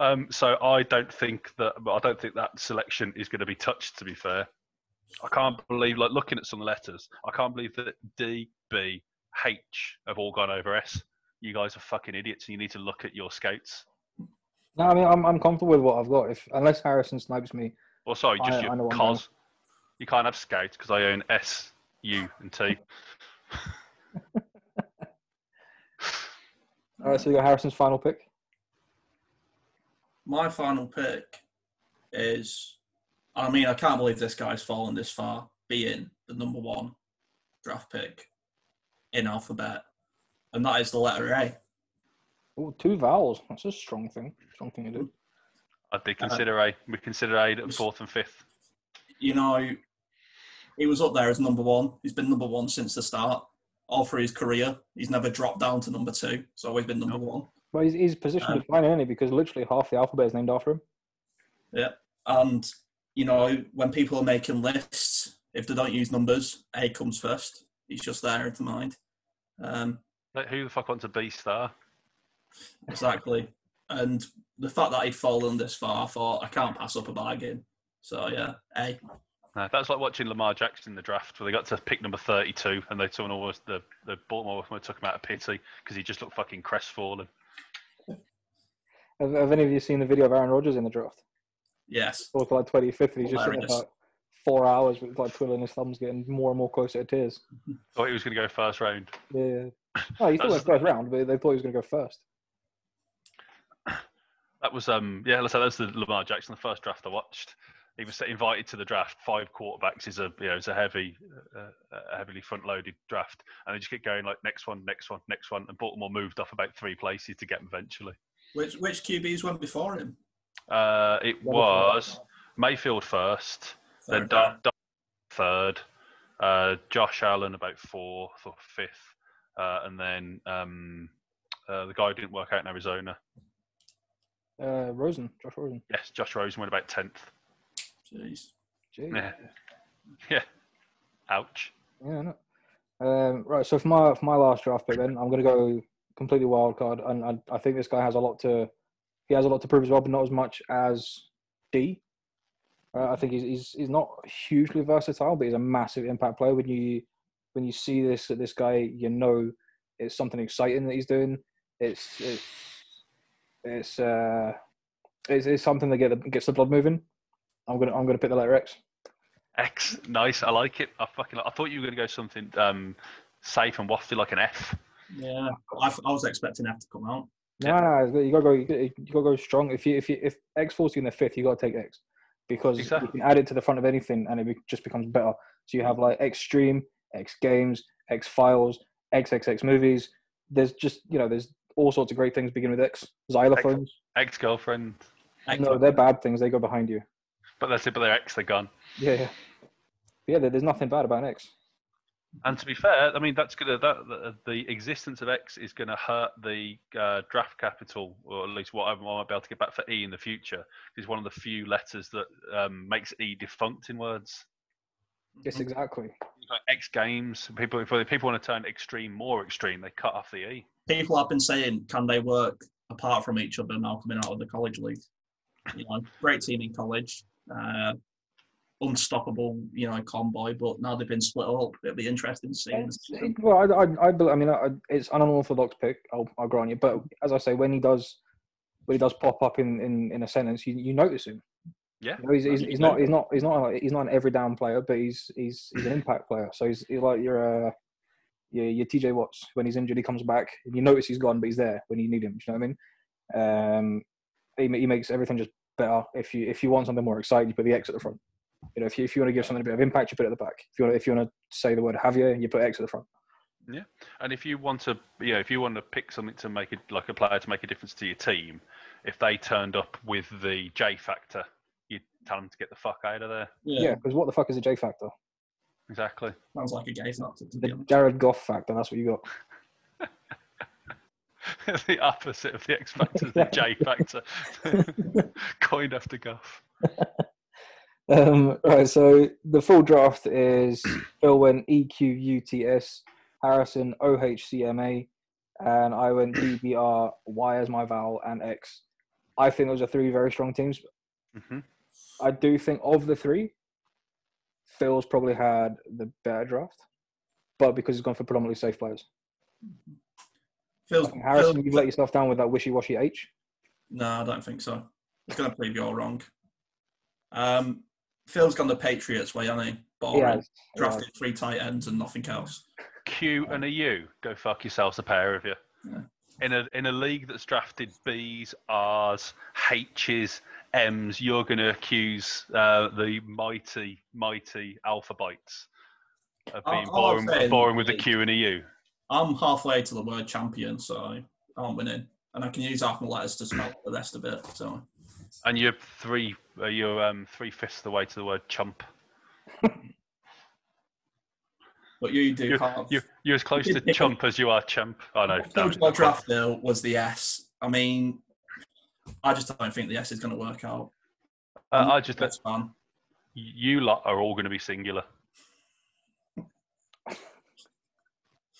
Um, so I don't think that I don't think that selection is going to be touched. To be fair, I can't believe like looking at some letters. I can't believe that D, B, H have all gone over S. You guys are fucking idiots, and you need to look at your scouts. No, I mean I'm I'm comfortable with what I've got. If unless Harrison snipes me, Or sorry, just I- I your I'm cos. You can't have scouts because I own S, U, and T. all right. So you got Harrison's final pick. My final pick is, I mean, I can't believe this guy's fallen this far, being the number one draft pick in alphabet, and that is the letter A. Oh, two vowels. That's a strong thing. Strong thing to do. I did consider A. We consider A at fourth and fifth. You know, he was up there as number one. He's been number one since the start. All through his career, he's never dropped down to number two. He's always been number one. Well, he's, he's positioned Um, fine, isn't he? Because literally half the alphabet is named after him. Yeah. And, you know, when people are making lists, if they don't use numbers, A comes first. He's just there to mind. Um, Like, who the fuck wants a B star? exactly. And the fact that he'd fallen this far, I thought I can't pass up a bargain. So, yeah, A. No, that's like watching Lamar Jackson in the draft where they got to pick number 32 and they someone always the the Baltimore took him out of pity because he just looked fucking crestfallen. Have, have any of you seen the video of Aaron Rodgers in the draft? Yes. Or like 25th, and he's just sitting Hilarious. about four hours with like twiddling his thumbs, getting more and more closer to tears. Thought he was going to go first round. Yeah. Oh, he still went first round, but they thought he was going to go first. That was um yeah, let's say that's the Lamar Jackson, the first draft I watched. He was invited to the draft. Five quarterbacks is a you know it's a heavy, uh, a heavily front loaded draft, and they just kept going like next one, next one, next one, and Baltimore moved off about three places to get him eventually. Which which QBs went before him? Uh, it Rutherford. was Mayfield first, then Third Dar- round. Dar- third, Uh, Josh Allen about fourth or fifth, uh, and then um, uh, the guy who didn't work out in Arizona. Uh, Rosen, Josh Rosen. Yes, Josh Rosen went about tenth. Jeez. Jeez. Yeah. Yeah. Ouch. Yeah, no. Um, right. So for my for my last draft pick, then I'm going to go completely wild card, and I, I think this guy has a lot to he has a lot to prove as well, but not as much as D. Uh, I think he's, he's he's not hugely versatile, but he's a massive impact player. When you when you see this this guy, you know it's something exciting that he's doing. It's it's it's uh it's, it's something that get the, gets the blood moving. I'm gonna I'm gonna pick the letter X. X, nice. I like it. I fucking. I thought you were going to go something um, safe and wafty like an F. Yeah, I, I was expecting F to come out. No, no, you gotta go. You gotta, you gotta go strong. If you if you if X falls to you in the fifth, you gotta take X because Exactly. you can add it to the front of anything, and it be, just becomes better. So you have like Extreme, X Games, X Files, XXX movies. There's just you know there's all sorts of great things begin with X. Xylophones. Ex girlfriend. No, they're bad things. They go behind you. But that's it. But they're X. They're gone. Yeah, yeah. Yeah, there- there's nothing bad about X. And to be fair, I mean that's gonna that the, the existence of X is gonna hurt the uh, draft capital, or at least what I might be able to get back for E in the future. It's one of the few letters that um, makes E defunct in words. Yes, exactly. Like X Games, people if people want to turn extreme more extreme, they cut off the E. People have been saying, can they work apart from each other now coming out of the college league? You know, great team in college, uh, unstoppable, you know, convoy, but now they've been split up. It'll be interesting to see. in the It's- season. it- well, I, I, I, bel- I mean, I, it's an unorthodox pick. I'll, I'll grant you. But as I say, when he does, when he does pop up in, in, in a sentence, you, you notice him. Yeah. You know, he's, he's, he's not he's not he's not he's not an every down player, but he's he's he's an impact player. So he's, he's like your uh, your your TJ Watts. When he's injured, he comes back. And you notice he's gone, but he's there when you need him. Do you know what I mean? Um, he, he makes everything just better. If you if you want something more exciting, you put the X at the front. You know, if you if you want to give something a bit of impact, you put it at the back. If you want if you want to say the word Javier, you put X at the front. Yeah, and if you want to, you know, if you want to pick something to make it like a player to make a difference to your team, if they turned up with the J factor, you tell him to get the fuck out of there. Yeah, because what the fuck is a J factor? Exactly. Sounds like a gay factor to The. Jared Goff factor. That's what you got. the opposite of the X factor the J factor. Coined after Guff. Um, right, so the full draft is Phil went EQUTS, Harrison OHCMA, and I went DBR, Y as my vowel, and X. I think those are three very strong teams. hmm I do think of the three, Phil's probably had the better draft, but because he's gone for predominantly safe players. Phil's, Harrison, Phil- you've let yourself down with that wishy-washy H. No, I don't think so. It's going to prove you all wrong. Um, Phil's gone the Patriots way, hasn't he? He Boring. has. He has. Drafted three tight ends and nothing else. Q and a U. Go fuck yourselves, a pair of you. Yeah. In a in a league that's drafted B's, R's, H's, M's, you're going to accuse uh, the mighty, mighty alpha bites of being all boring, boring with the Q and a U. I'm halfway to the word champion, so I'm winning. And I can use half my letters to spell the rest of it. So And you're three, uh, you're um, three fifths of the way to the word chump. But you do You're, have. you're, you're as close to chump as you are chump. I know. The damn draft bill was the S. I mean, I just don't think the S is going to work out. Uh, I just That's fun. you lot are all going to be singular.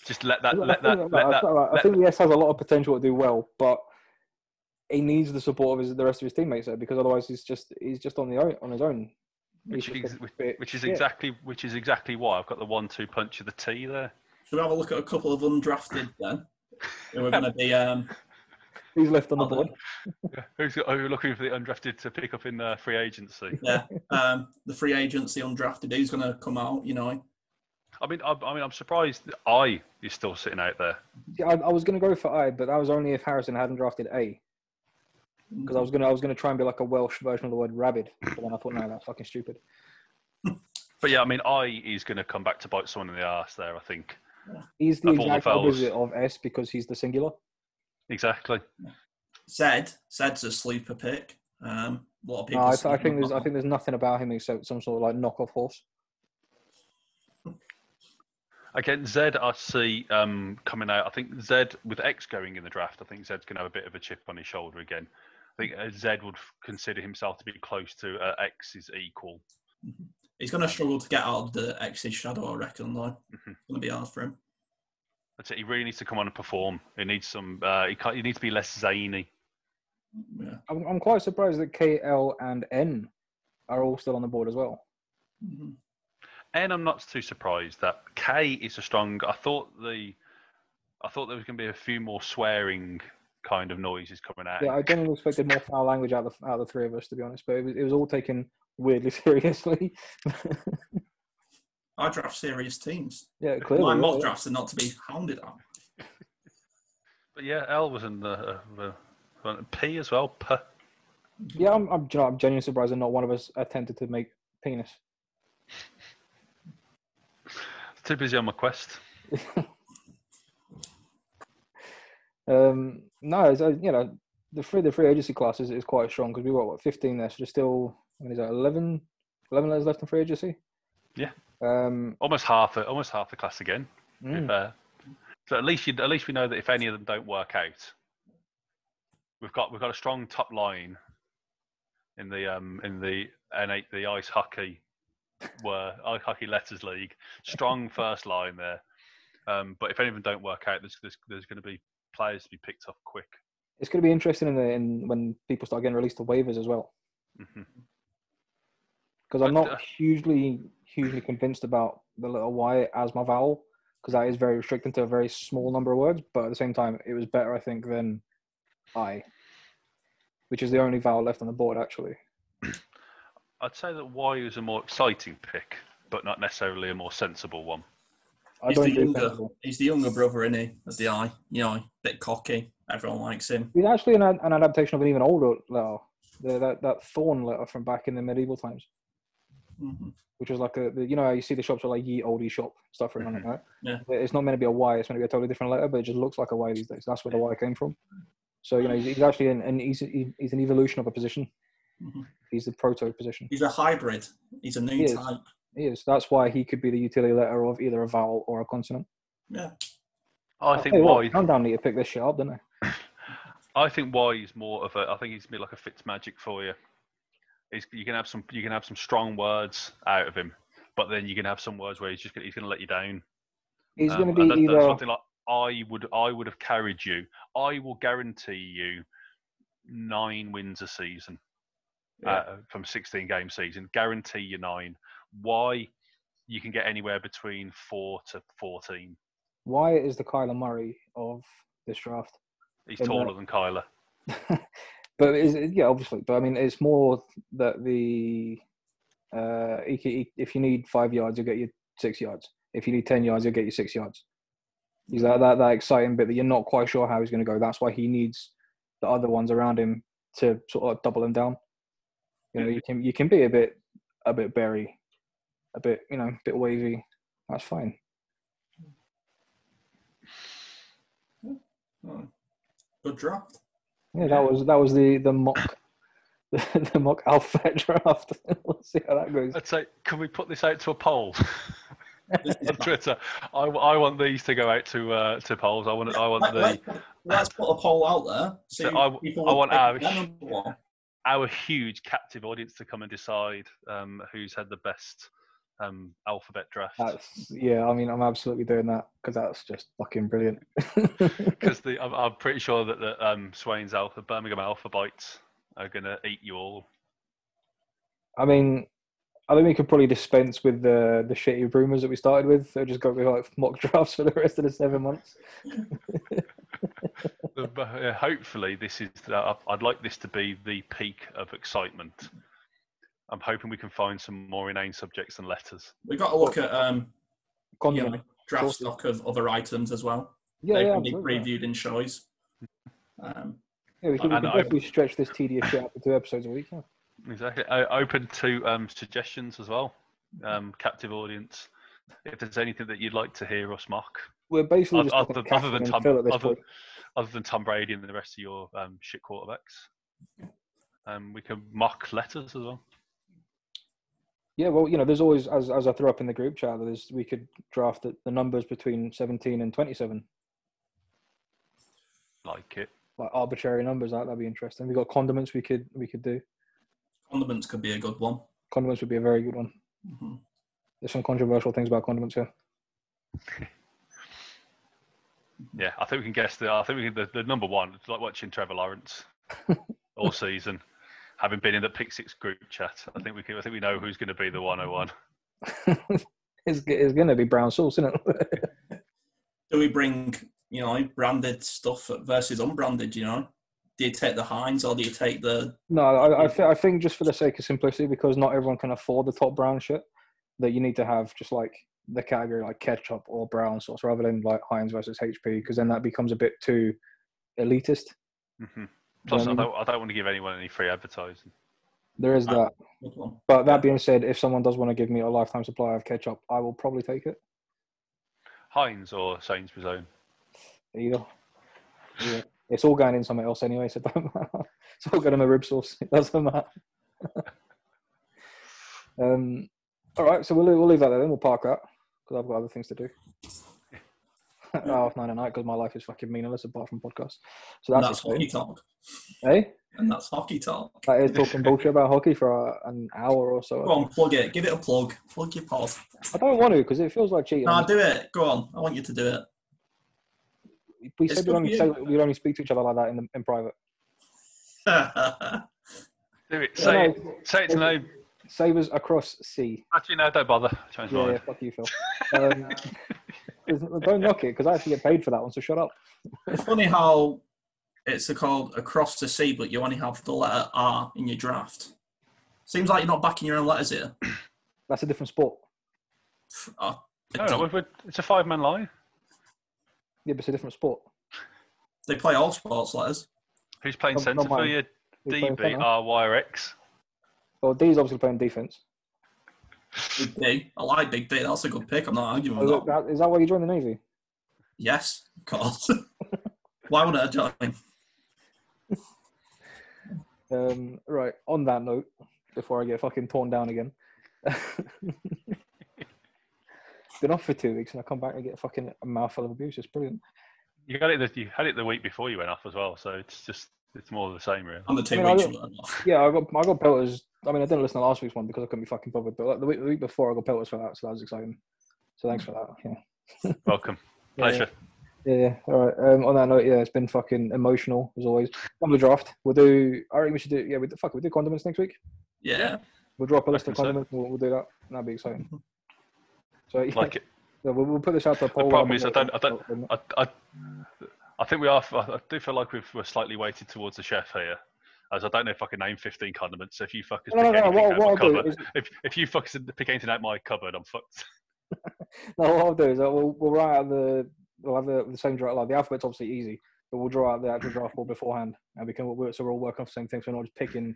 Just let that, I let think- that, let I that. think- I let think yes has a lot of potential to do well, but he needs the support of his, the rest of his teammates there because otherwise he's just he's just on the own, on his own. which He's is, which, bit which is shit. exactly which is exactly why I've got the one-two punch of the T there. Should we have a look at a couple of undrafted then? Who are going to be um, He's left on the board. Who's are you looking for the undrafted to pick up in uh, free agency? yeah, um, the free agency undrafted. Who's going to come out? You know, I mean, I, I mean, I'm surprised that I is still sitting out there. Yeah, I, I was going to go for I, but that was only if Harrison hadn't drafted A. Because I was gonna I was gonna try and be like a Welsh version of the word rabid, but then I thought no, that's fucking stupid. But yeah, I mean, I is going to come back to bite someone in the arse there. I think He's the Of all the exact opposite of S because he's the singular. Exactly. Zed. Zed's a sleeper pick. Um, a lot of people. No, I, th- I think there's I think there's nothing about him except some sort of like knockoff horse. Again, Zed, I see um, coming out. I think Zed, with X going in the draft, I think Zed's going to have a bit of a chip on his shoulder again. I think uh, Zed would f- consider himself to be close to uh, X's equal. He's going to struggle to get out of the X's shadow, I reckon, though. Mhm. It's going to be hard for him. That's it. He really needs to come on and perform. He needs some. Uh, he, can't, he needs to be less zany. Yeah. I'm, I'm quite surprised that K, L, and N are all still on the board as well. Mhm. And I'm not too surprised that K is a strong. I thought the, I thought there was going to be a few more swearing kind of noises coming out. Yeah, I generally expected more foul language out of the, out of the three of us, to be honest. But it was, it was all taken weirdly seriously. I draft serious teams. yeah, clearly. My yeah, mock yeah. drafts are not to be hounded at. But yeah, L was in the, uh, the P as well. P. Yeah, I'm, I'm, you know, I'm genuinely surprised that not one of us attempted to make penis. Too busy on my quest. Um, no, it's, uh, you know, the free the free agency class is, is quite strong because we got what 15 there, so there's still what is that 11, 11 letters left in free agency. Yeah. Um, Almost half, the, almost half the class again. mm, fair. So at least you, at least we know that if any of them don't work out, we've got we've got a strong top line in the um in the N8 the ice hockey were ice hockey letters league. Strong first line there. Um, but if any of them don't work out, there's there's, there's going to be players to be picked off quick. it's going to be interesting in the in when people start getting released to waivers as well. hmm Because I'm not uh, hugely hugely convinced about the little Y as my vowel because that is very restricted to a very small number of words. But at the same time, it was better I think than I, which is the only vowel left on the board actually. I'd say that Y is a more exciting pick, but not necessarily a more sensible one. I He's don't the younger. He's the younger brother, isn't he? Of the eye. You know, bit cocky. Everyone likes him. He's actually an, an adaptation of an even older letter, the, that that thorn letter from back in the medieval times, hmm which was like a the, you know how you see the shops are like ye oldie shop stuff written on it, right? Yeah. It's not meant to be a Y. It's meant to be a totally different letter, but it just looks like a Y these days. That's where the Y came from. So you know he's, he's actually an, an he's, he's an evolution of a position. Mhm. He's the proto position. He's a hybrid. He's a new He is. type. He is. That's why he could be the utility letter of either a vowel or a consonant. Yeah. I I'll think tell you what, Y. Countdown need to pick this shit up, didn't I? I think Y is more of a. I think he's a bit like a Fitz magic for you. You can have some. You can have some strong words out of him, but then you can have some words where he's just gonna, he's going to let you down. He's Um, going to be that- either. something like I would. I would have carried you. I will guarantee you nine wins a season Yeah. uh, from 16 game season. Guarantee you nine. Why? You can get anywhere between four to 14. Why is the Kyler Murray of this draft. He's uh, taller than Kyler. but is it, yeah, obviously. But I mean, it's more that the uh, if you need five yards, you'll get your six yards. If you need ten yards, you'll get your six yards. He's that that, that exciting bit that you're not quite sure how he's going to go. That's why he needs the other ones around him to sort of double him down. You know, you can you can be a bit a bit berry, a bit you know, a bit wavy. That's fine. Oh. Good draft. Yeah, that was that was the the mock the, the mock alphabet draft. we'll see how that goes. I'd say, can we put this out to a poll on Twitter? I, I want these to go out to uh, to polls. I want I want Let, the let's, put- let's put a poll out there. See So I- I want our- their number one. our huge captive audience to come and decide um, who's had the best um, alphabet draft. That's yeah. I mean, I'm absolutely doing that because that's just fucking brilliant. Because I'm, I'm pretty sure that the um, Swain's Alpha, Birmingham Alpha Bites are going to eat you all. I mean, I think we could probably dispense with the the shitty rumors that we started with. So just go with like mock drafts for the rest of the seven months. Uh, hopefully, this is. Uh, I'd like this to be the peak of excitement. I'm hoping we can find some more inane subjects and letters. We've got to look at um, you know, draft Sources. stock of other items as well. Yeah, they yeah, can be absolutely. previewed in shows. Um, yeah. We can, we And can I- definitely stretch this tedious shit out to two episodes a week. Yeah. Exactly. O- open to um, suggestions as well. Um, captive audience. If there's anything that you'd like to hear us mock, We're basically Other- just other- looking other than Tom- Phil at this other- other than Tom Brady and the rest of your um, shit quarterbacks, um, we can mock letters as well. Yeah, well, you know, there's always as as I threw up in the group chat, there's we could draft the, the numbers between 17 and 27, Like it. like arbitrary numbers. That that'd be interesting. We got condiments. We could we could do Condiments could be a good one. condiments would be a very good one. Mhm. There's some controversial things about condiments here. Yeah, I think we can guess the. I think we can, the, the number one. It's like watching Trevor Lawrence all season, having been in the Pick Six group chat. I think we can, I think we know who's going to be the 101. it's it's going to be brown sauce, isn't it? Do we bring, you know, branded stuff versus unbranded, you know? Do you take the Heinz or do you take the no, I I, th- I think just for the sake of simplicity, because not everyone can afford the top brown shit, that you need to have just like the category like ketchup or brown sauce rather than like Heinz versus HP, because then that becomes a bit too elitist. hmm Plus, I don't, I don't want to give anyone any free advertising. There is Uh, that. But that being said, if someone does want to give me a lifetime supply of ketchup, I will probably take it. Heinz or Sainsbury's own. Either. Yeah. It's all going in somewhere else anyway, so it don't matter. It's all going in my rib sauce. It doesn't matter. um, all right, so we'll, we'll leave that there then. We'll park that because I've got other things to do. Half nine at night because my life is fucking meaningless apart from podcasts. So And that's, that's hockey exciting. talk. Hey, And that's hockey talk. that is talking bullshit about hockey for uh, an hour or so. Go on, plug it. Give it a plug. Plug your pod. I don't want to because it feels like cheating. No, do it. Go on. I want you to do it. we it's said we'd only, for say, we'd only speak to each other like that in, the, in private. Do it. Yeah, Say, no, it, say it to no. Sabres across sea. Actually, no, don't bother. Change my Yeah, yeah, mind. fuck you, Phil. Um, there's- don't knock it because I actually get paid for that one. So shut up. it's funny how it's called across the sea, but you only have the letter R in your draft. Seems like you're not backing your own letters here. That's a different sport. Oh, No, no, we're, we're, it's a five-man line. Yeah, but it's a different sport. They play all sports letters. Who's playing Not- centre not for mine. you? Who's DB. R, Y, or X? Well, D's obviously playing defense. Big D. I like Big D. That's a good pick. I'm not arguing Is with that. that, is that why you joined the Navy? Yes, of course. Why would I join? Um, right. On that note, before I get fucking torn down again. Been off for two weeks and I come back and get fucking a mouthful of abuse. It's brilliant. You got it. The, you had it the week before you went off as well, so it's just it's more of the same, really. I'm the two I mean, I weeks don't- you let off. Yeah, I got I got pelters. I mean, I didn't listen to last week's one because I couldn't be fucking bothered. But like, the, week, the week before, I got pelters for that, so that was exciting. So thanks for that. Yeah. Welcome. Pleasure. Yeah, yeah. All right. Um, on that note, yeah, it's been fucking emotional as always. On the draft, we'll do. I reckon we should do. Yeah, we fuck. We do condiments next week. Yeah. We'll drop a list of Reckon so. condiments. We'll, we'll do that. That'd be exciting. So yeah, Like it. yeah, we'll, we'll put this out to a poll. problem is I don't- I don't- I, I, I think we are. I do feel like we've, we're slightly weighted towards the chef here, as I don't know if I can name 15 condiments. So if you fuckers No, no, pick no. anything What, out what my I'll cupboard, is, if if you fuckers pick anything out my cupboard, I'm fucked. no, what I'll do is uh, we'll, we'll write out the. We'll have the, the same draft. Like the alphabet's obviously easy, but we'll draw out the actual draft board beforehand, and we can. We're, so we're all working off the same thing. So we're not just picking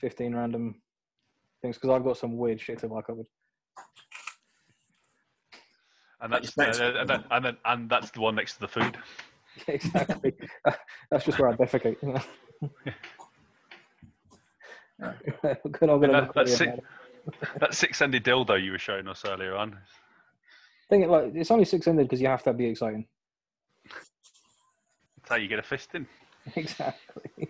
15 random things because I've got some weird shit in my cupboard. And that's uh, and, then, and then and that's the one next to the food. exactly. That's just where I defecate. You know? Good, I'm gonna That- look that's at it. That six-ended dildo you were showing us earlier on. Think it like it's only six ended because you have to be exciting. That's how you get a fist in. exactly.